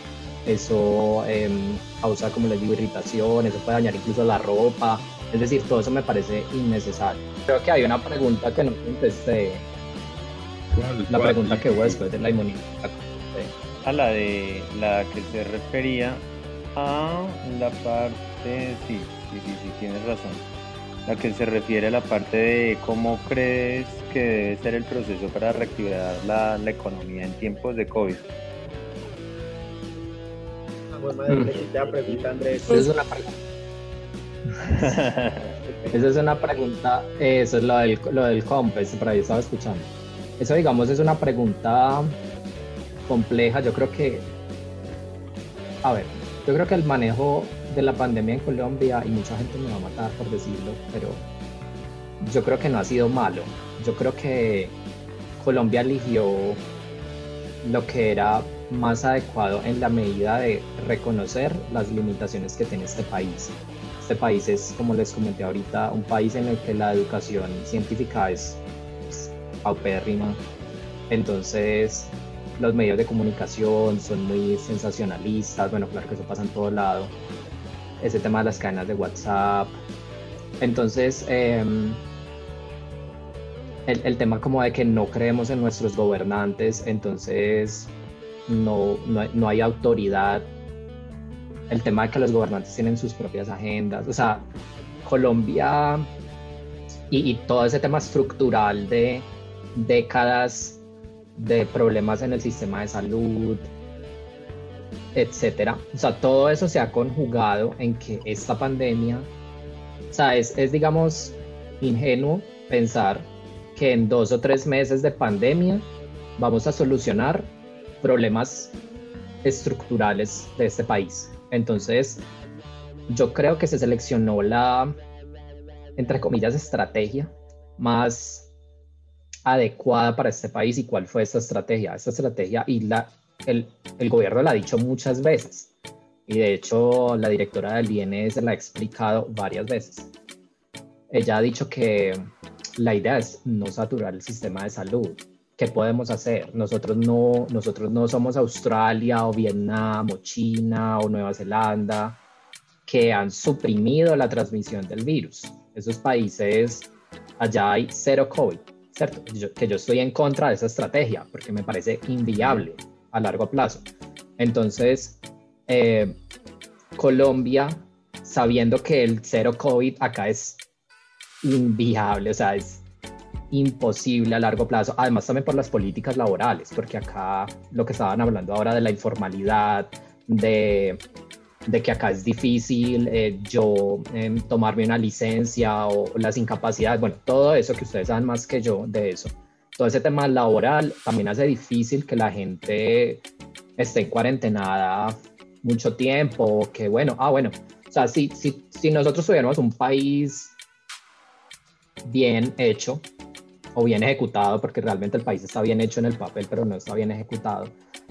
Speaker 5: eso em, causa, como les digo, irritación, eso puede dañar incluso la ropa. Es decir, todo eso me parece innecesario. Creo que hay una pregunta que no contesté. La pregunta que hubo después de la inmunidad.
Speaker 6: A la de la que se refería a la parte, sí, sí, sí, sí, tienes razón. La que se refiere a la parte de cómo crees que debe ser el proceso para reactivar la, la economía en tiempos de COVID.
Speaker 7: Ah, madre, mm. pregunta, Andrés.
Speaker 5: Esa es una pregunta. Esa es una pregunta, eso es lo del, lo del COMPES, por ahí estaba escuchando. Eso, digamos, es una pregunta compleja. Yo creo que, a ver, yo creo que el manejo de la pandemia en Colombia, y mucha gente me va a matar por decirlo, pero yo creo que no ha sido malo. Yo creo que Colombia eligió lo que era más adecuado en la medida de reconocer las limitaciones que tiene este país. Este país es, como les comenté ahorita, un país en el que la educación científica es, es paupérrima. Entonces, los medios de comunicación son muy sensacionalistas, bueno, claro que eso pasa en todo lado ese tema de las cadenas de WhatsApp. Entonces, em, el, tema como de que no creemos en nuestros gobernantes, entonces no, no, hay autoridad. El tema de que los gobernantes tienen sus propias agendas. O sea, Colombia y, y todo ese tema estructural de décadas de problemas en el sistema de salud, etcétera. O sea, todo eso se ha conjugado en que esta pandemia, o sea, es, digamos ingenuo pensar que en dos o tres meses de pandemia vamos a solucionar problemas estructurales de este país. Entonces, yo creo que se seleccionó la, entre comillas, estrategia más adecuada para este país y cuál fue esta estrategia. Esta estrategia y la, el, gobierno la ha dicho muchas veces y de hecho la directora del INS la ha explicado varias veces. Ella ha dicho que la idea es no saturar el sistema de salud. ¿Qué podemos hacer? Nosotros no, nosotros no somos Australia o Vietnam o China o Nueva Zelanda que han suprimido la transmisión del virus. Esos países, allá hay cero COVID, ¿cierto? que yo estoy en contra de esa estrategia porque me parece inviable a largo plazo. Entonces, eh, Colombia, sabiendo que el cero COVID acá es inviable, o sea, es imposible a largo plazo, además también por las políticas laborales, porque acá lo que estaban hablando ahora de la informalidad, de, que acá es difícil eh, yo em, tomarme una licencia o las incapacidades, bueno, todo eso que ustedes saben más que yo de eso. Todo ese tema laboral también hace difícil que la gente esté en cuarentenada mucho tiempo, que bueno, ah, bueno, o sea, si, si, si nosotros tuviéramos un país bien hecho o bien ejecutado, porque realmente el país está bien hecho en el papel, pero no está bien ejecutado,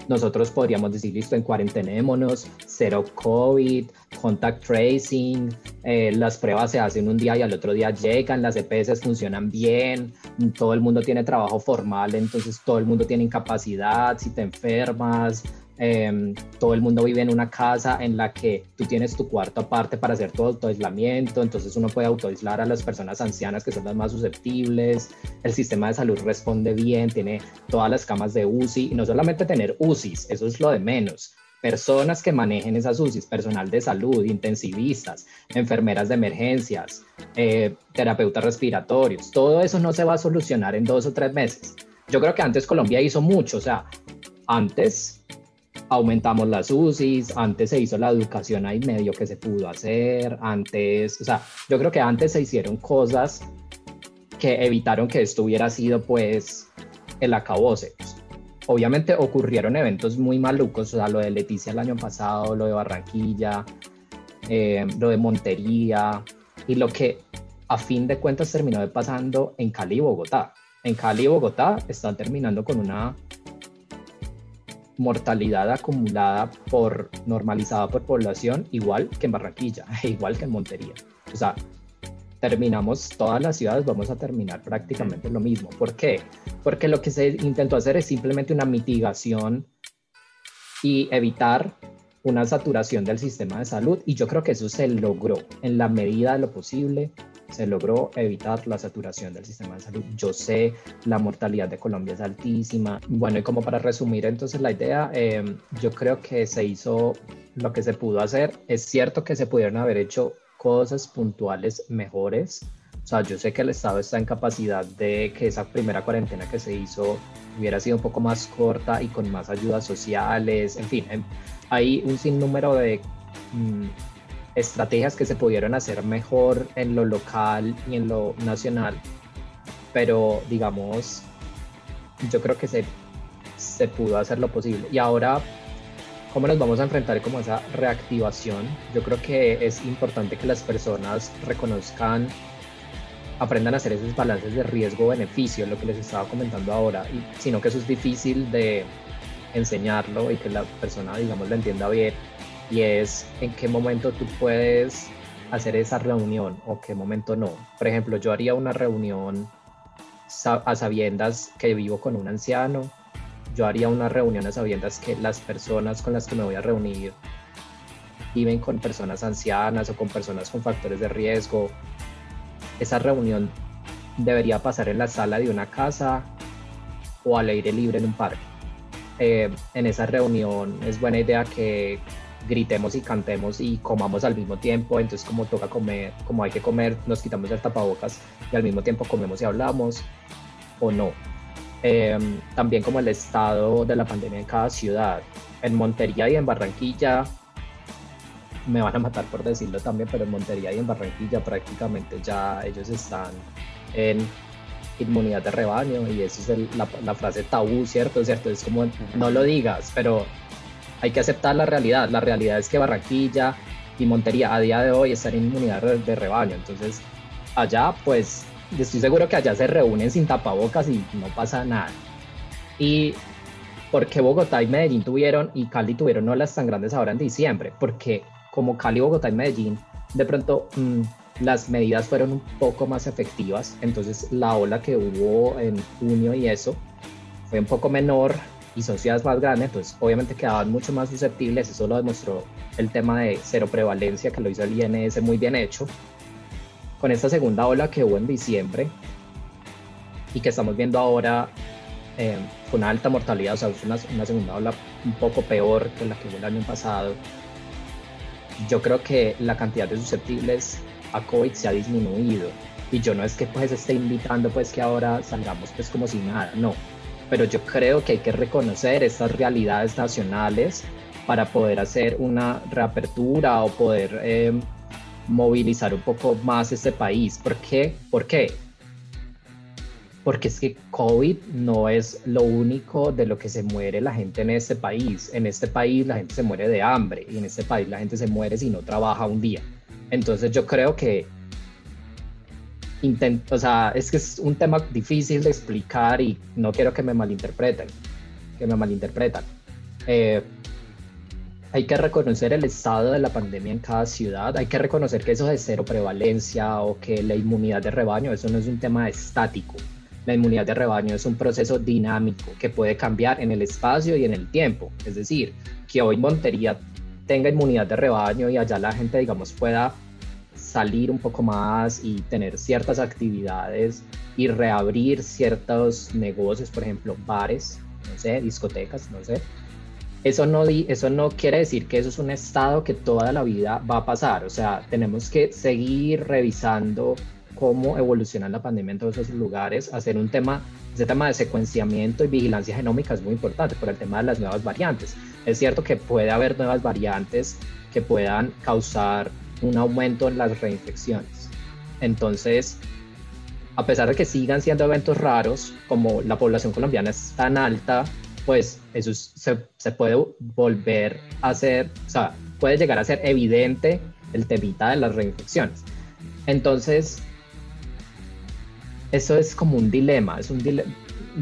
Speaker 5: nosotros podríamos decir, listo, en cuarentenémonos, cero COVID, contact tracing, eh, las pruebas se hacen un día y al otro día llegan, las EPS funcionan bien, todo el mundo tiene trabajo formal, entonces todo el mundo tiene incapacidad, si te enfermas, Em, todo el mundo vive en una casa en la que tú tienes tu cuarto aparte para hacer tu autoaislamiento, entonces uno puede autoaislar a las personas ancianas que son las más susceptibles, el sistema de salud responde bien, tiene todas las camas de UCI y no solamente tener UCIs, eso es lo de menos, personas que manejen esas UCIs, personal de salud, intensivistas, enfermeras de emergencias, eh, terapeutas respiratorios, todo eso no se va a solucionar en dos o tres meses. Yo creo que antes Colombia hizo mucho, o sea, antes aumentamos las UCIs, antes se hizo la educación ahí medio que se pudo hacer, antes, o sea, yo creo que antes se hicieron cosas que evitaron que esto hubiera sido pues el acabose. Obviamente ocurrieron eventos muy malucos, o sea, lo de Leticia el año pasado, lo de Barranquilla, eh, lo de Montería y lo que a fin de cuentas terminó pasando en Cali y Bogotá. En Cali y Bogotá están terminando con una mortalidad acumulada por normalizada por población igual que en Barranquilla, igual que en Montería. O sea, terminamos todas las ciudades, vamos a terminar prácticamente lo mismo. ¿Por qué? Porque lo que se intentó hacer es simplemente una mitigación y evitar una saturación del sistema de salud y yo creo que eso se logró en la medida de lo posible se logró evitar la saturación del sistema de salud. Yo sé, la mortalidad de Colombia es altísima. Bueno, y como para resumir entonces la idea, eh, yo creo que se hizo lo que se pudo hacer. Es cierto que se pudieron haber hecho cosas puntuales mejores. O sea, yo sé que el Estado está en capacidad de que esa primera cuarentena que se hizo hubiera sido un poco más corta y con más ayudas sociales. En fin, hay un sinnúmero de mm, estrategias que se pudieron hacer mejor en lo local y en lo nacional, pero digamos, yo creo que se, se pudo hacer lo posible. Y ahora, ¿cómo nos vamos a enfrentar como esa reactivación? Yo creo que es importante que las personas reconozcan, aprendan a hacer esos balances de riesgo-beneficio, lo que les estaba comentando ahora, y, sino que eso es difícil de enseñarlo y que la persona, digamos, lo entienda bien y es en qué momento tú puedes hacer esa reunión o qué momento no. Por ejemplo, yo haría una reunión a sabiendas que vivo con un anciano, yo haría una reunión a sabiendas que las personas con las que me voy a reunir viven con personas ancianas o con personas con factores de riesgo. Esa reunión debería pasar en la sala de una casa o al aire libre en un parque. Eh, en esa reunión es buena idea que gritemos y cantemos y comamos al mismo tiempo, entonces como toca comer, como hay que comer, nos quitamos el tapabocas y al mismo tiempo comemos y hablamos o no. Em, también como el estado de la pandemia en cada ciudad. En Montería y en Barranquilla, me van a matar por decirlo también, pero en Montería y en Barranquilla prácticamente ya ellos están en inmunidad de rebaño y eso es la, la, frase tabú, ¿cierto? ¿cierto? Es como, no lo digas, pero hay que aceptar la realidad. La realidad es que Barranquilla y Montería a día de hoy están en inmunidad de rebaño. Entonces, allá pues estoy seguro que allá se reúnen sin tapabocas y no pasa nada. Y porque Bogotá y Medellín tuvieron y Cali tuvieron olas tan grandes ahora en diciembre, porque como Cali, Bogotá y Medellín, de pronto mm, las medidas fueron un poco más efectivas, entonces la ola que hubo en junio y eso fue un poco menor y son ciudades más grandes, entonces obviamente quedaban mucho más susceptibles, eso lo demostró el tema de cero prevalencia que lo hizo el INS muy bien hecho. Con esta segunda ola que hubo en diciembre y que estamos viendo ahora eh, con alta mortalidad, o sea, es una, una segunda ola un poco peor que la que hubo el año pasado, yo creo que la cantidad de susceptibles a COVID se ha disminuido. Y yo no es que pues esté invitando pues que ahora salgamos pues como si nada, no. Pero yo creo que hay que reconocer estas realidades nacionales para poder hacer una reapertura o poder eh, movilizar un poco más este país. ¿Por qué? ¿Por qué? Porque es que COVID no es lo único de lo que se muere la gente en este país. En este país la gente se muere de hambre y en este país la gente se muere si no trabaja un día. Entonces yo creo que intento, o sea, es que es un tema difícil de explicar y no quiero que me malinterpreten, que me malinterpretan. Eh, hay que reconocer el estado de la pandemia en cada ciudad, hay que reconocer que eso de cero prevalencia o que la inmunidad de rebaño, eso no es un tema estático. La inmunidad de rebaño es un proceso dinámico que puede cambiar en el espacio y en el tiempo. Es decir, que hoy Montería tenga inmunidad de rebaño y allá la gente, digamos, pueda salir un poco más y tener ciertas actividades y reabrir ciertos negocios, por ejemplo, bares, no sé, discotecas, no sé. Eso no, eso no quiere decir que eso es un estado que toda la vida va a pasar. O sea, tenemos que seguir revisando cómo evoluciona la pandemia en todos esos lugares, hacer un tema, ese tema de secuenciamiento y vigilancia genómica es muy importante por el tema de las nuevas variantes. Es cierto que puede haber nuevas variantes que puedan causar un aumento en las reinfecciones. Entonces, a pesar de que sigan siendo eventos raros, como la población colombiana es tan alta, pues eso se, puede volver a ser, o sea, puede llegar a ser evidente el temita de las reinfecciones. Entonces, eso es como un dilema, es un dilema,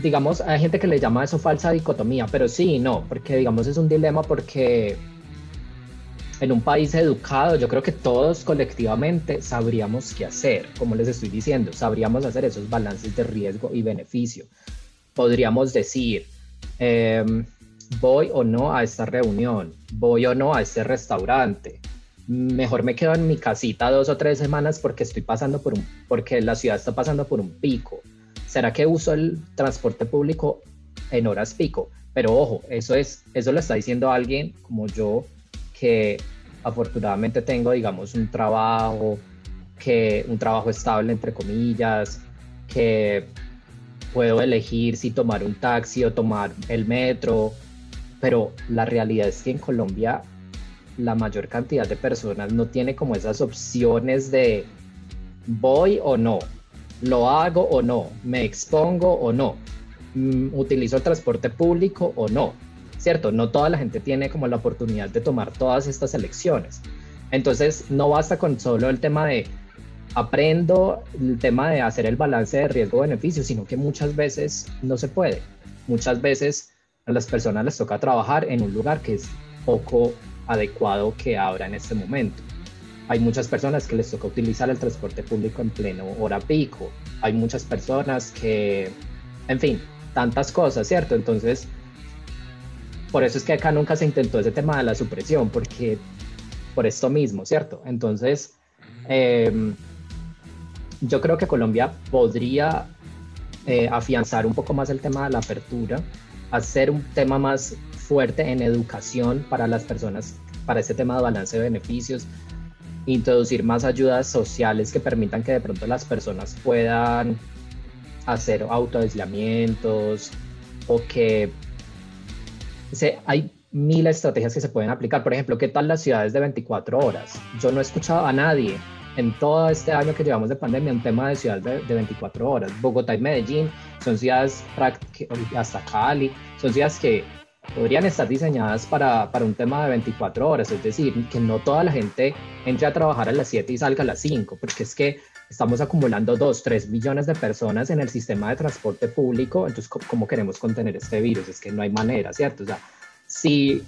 Speaker 5: digamos, hay gente que le llama eso falsa dicotomía, pero sí no, porque digamos es un dilema porque en un país educado yo creo que todos colectivamente sabríamos qué hacer, como les estoy diciendo, sabríamos hacer esos balances de riesgo y beneficio. Podríamos decir, em, voy o no a esta reunión, voy o no a este restaurante, mejor me quedo en mi casita dos o tres semanas porque estoy pasando por un, porque la ciudad está pasando por un pico. ¿Será que uso el transporte público en horas pico? Pero ojo, eso es, eso lo está diciendo alguien como yo que afortunadamente tengo, digamos, un trabajo, que un trabajo estable entre comillas, que puedo elegir si tomar un taxi o tomar el metro, pero la realidad es que en Colombia la mayor cantidad de personas no tiene como esas opciones de voy o no, lo hago o no, me expongo o no, mm, utilizo el transporte público o no, ¿cierto? No toda la gente tiene como la oportunidad de tomar todas estas elecciones. Entonces, no basta con solo el tema de aprendo el tema de hacer el balance de riesgo-beneficio, sino que muchas veces no se puede. Muchas veces a las personas les toca trabajar en un lugar que es poco adecuado que abra en este momento. Hay muchas personas que les toca utilizar el transporte público en pleno hora pico. Hay muchas personas que, en fin, tantas cosas, ¿cierto? Entonces, por eso es que acá nunca se intentó ese tema de la supresión, porque por esto mismo, ¿cierto? Entonces, em, yo creo que Colombia podría eh, afianzar un poco más el tema de la apertura, hacer un tema más fuerte en educación para las personas, para este tema de balance de beneficios, introducir más ayudas sociales que permitan que de pronto las personas puedan hacer autoaislamientos o que se, hay mil estrategias que se pueden aplicar. Por ejemplo, ¿qué tal las ciudades de 24 horas? Yo no he escuchado a nadie en todo este año que llevamos de pandemia un tema de ciudades de, de 24 horas. Bogotá y Medellín son ciudades hasta Cali, son ciudades que podrían estar diseñadas para, para, un tema de 24 horas, es decir, que no toda la gente entre a trabajar a las 7 y salga a las 5, porque es que estamos acumulando 2, 3 millones de personas en el sistema de transporte público, entonces, ¿cómo queremos contener este virus? Es que no hay manera, ¿cierto? O sea, si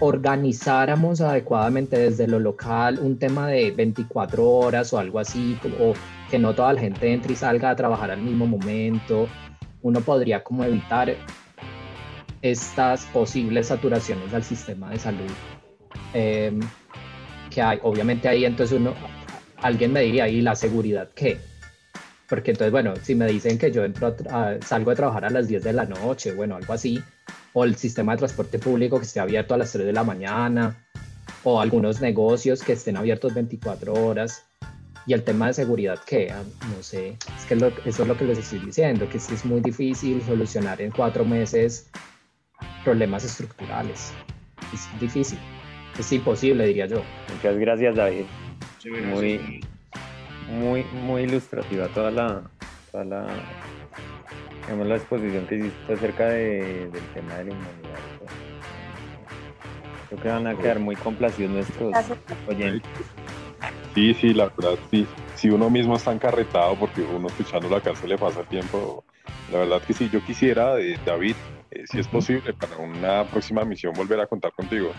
Speaker 5: organizáramos adecuadamente desde lo local un tema de 24 horas o algo así, o que no toda la gente entre y salga a trabajar al mismo momento, uno podría como evitar estas posibles saturaciones al sistema de salud em, que hay. Obviamente ahí entonces uno, alguien me diría, ¿y la seguridad qué? Porque entonces, bueno, si me dicen que yo entro salgo de trabajar a las 10 de la noche, bueno, algo así, o el sistema de transporte público que esté abierto a las 3 de la mañana, o algunos negocios que estén abiertos 24 horas. Y el tema de seguridad, ¿qué? Ah, no sé, es que eso es lo que les estoy diciendo, que es muy difícil solucionar en cuatro meses problemas estructurales. Es difícil, es imposible, diría yo.
Speaker 6: Muchas gracias, David. Muy, muy, muy ilustrativa toda la, toda la Digamos, la exposición que hiciste acerca de, del tema de la inmunidad. Creo que van a quedar muy complacidos nuestros oyentes.
Speaker 2: Sí, sí, la verdad, sí. Si uno mismo está encarretado porque uno escuchando la cárcel le pasa el tiempo, la verdad que sí, yo quisiera, eh, David, eh, si es posible, para una próxima misión volver a contar contigo.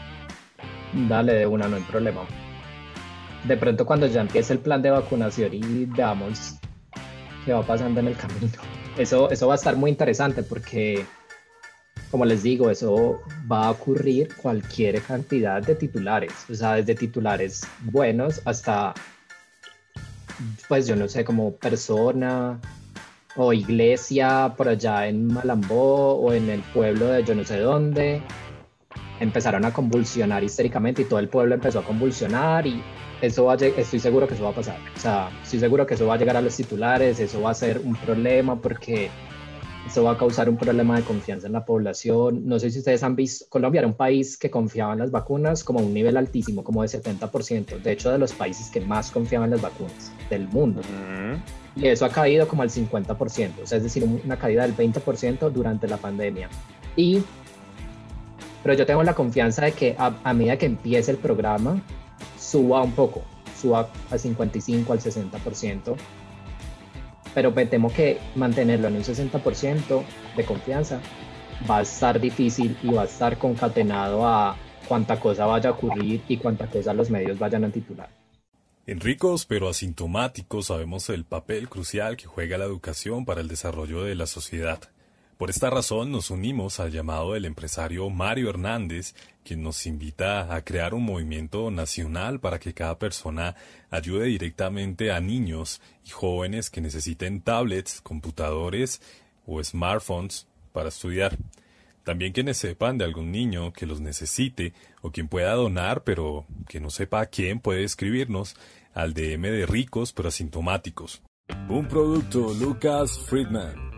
Speaker 5: Dale, de una, no hay problema. De pronto cuando ya empiece el plan de vacunación y veamos qué va pasando en el camino. Eso, eso va a estar muy interesante porque, como les digo, eso va a ocurrir cualquier cantidad de titulares, o sea, desde titulares buenos hasta, pues yo no sé, como persona o iglesia por allá en Malambó o en el pueblo de yo no sé dónde, empezaron a convulsionar histéricamente y todo el pueblo empezó a convulsionar y eso va estoy seguro que eso va a pasar. O sea, estoy seguro que eso va a llegar a los titulares, eso va a ser un problema porque eso va a causar un problema de confianza en la población. No sé si ustedes han visto, Colombia era un país que confiaba en las vacunas como a un nivel altísimo, como de 70%. De hecho, de los países que más confiaban en las vacunas del mundo. Y eso ha caído como al 50%, o sea, es decir, una caída del 20% durante la pandemia. Y, pero yo tengo la confianza de que a, a medida que empiece el programa, suba un poco, suba al 55, al 60%, pero me temo que mantenerlo en un 60% de confianza va a estar difícil y va a estar concatenado a cuánta cosa vaya a ocurrir y cuánta cosa los medios vayan a titular.
Speaker 1: En ricos pero asintomáticos sabemos el papel crucial que juega la educación para el desarrollo de la sociedad. Por esta razón nos unimos al llamado del empresario Mario Hernández, quien nos invita a crear un movimiento nacional para que cada persona ayude directamente a niños y jóvenes que necesiten tablets, computadores o smartphones para estudiar. También quienes sepan de algún niño que los necesite o quien pueda donar pero que no sepa a quién puede escribirnos al DM de ricos pero asintomáticos. Un producto Lucas Friedman.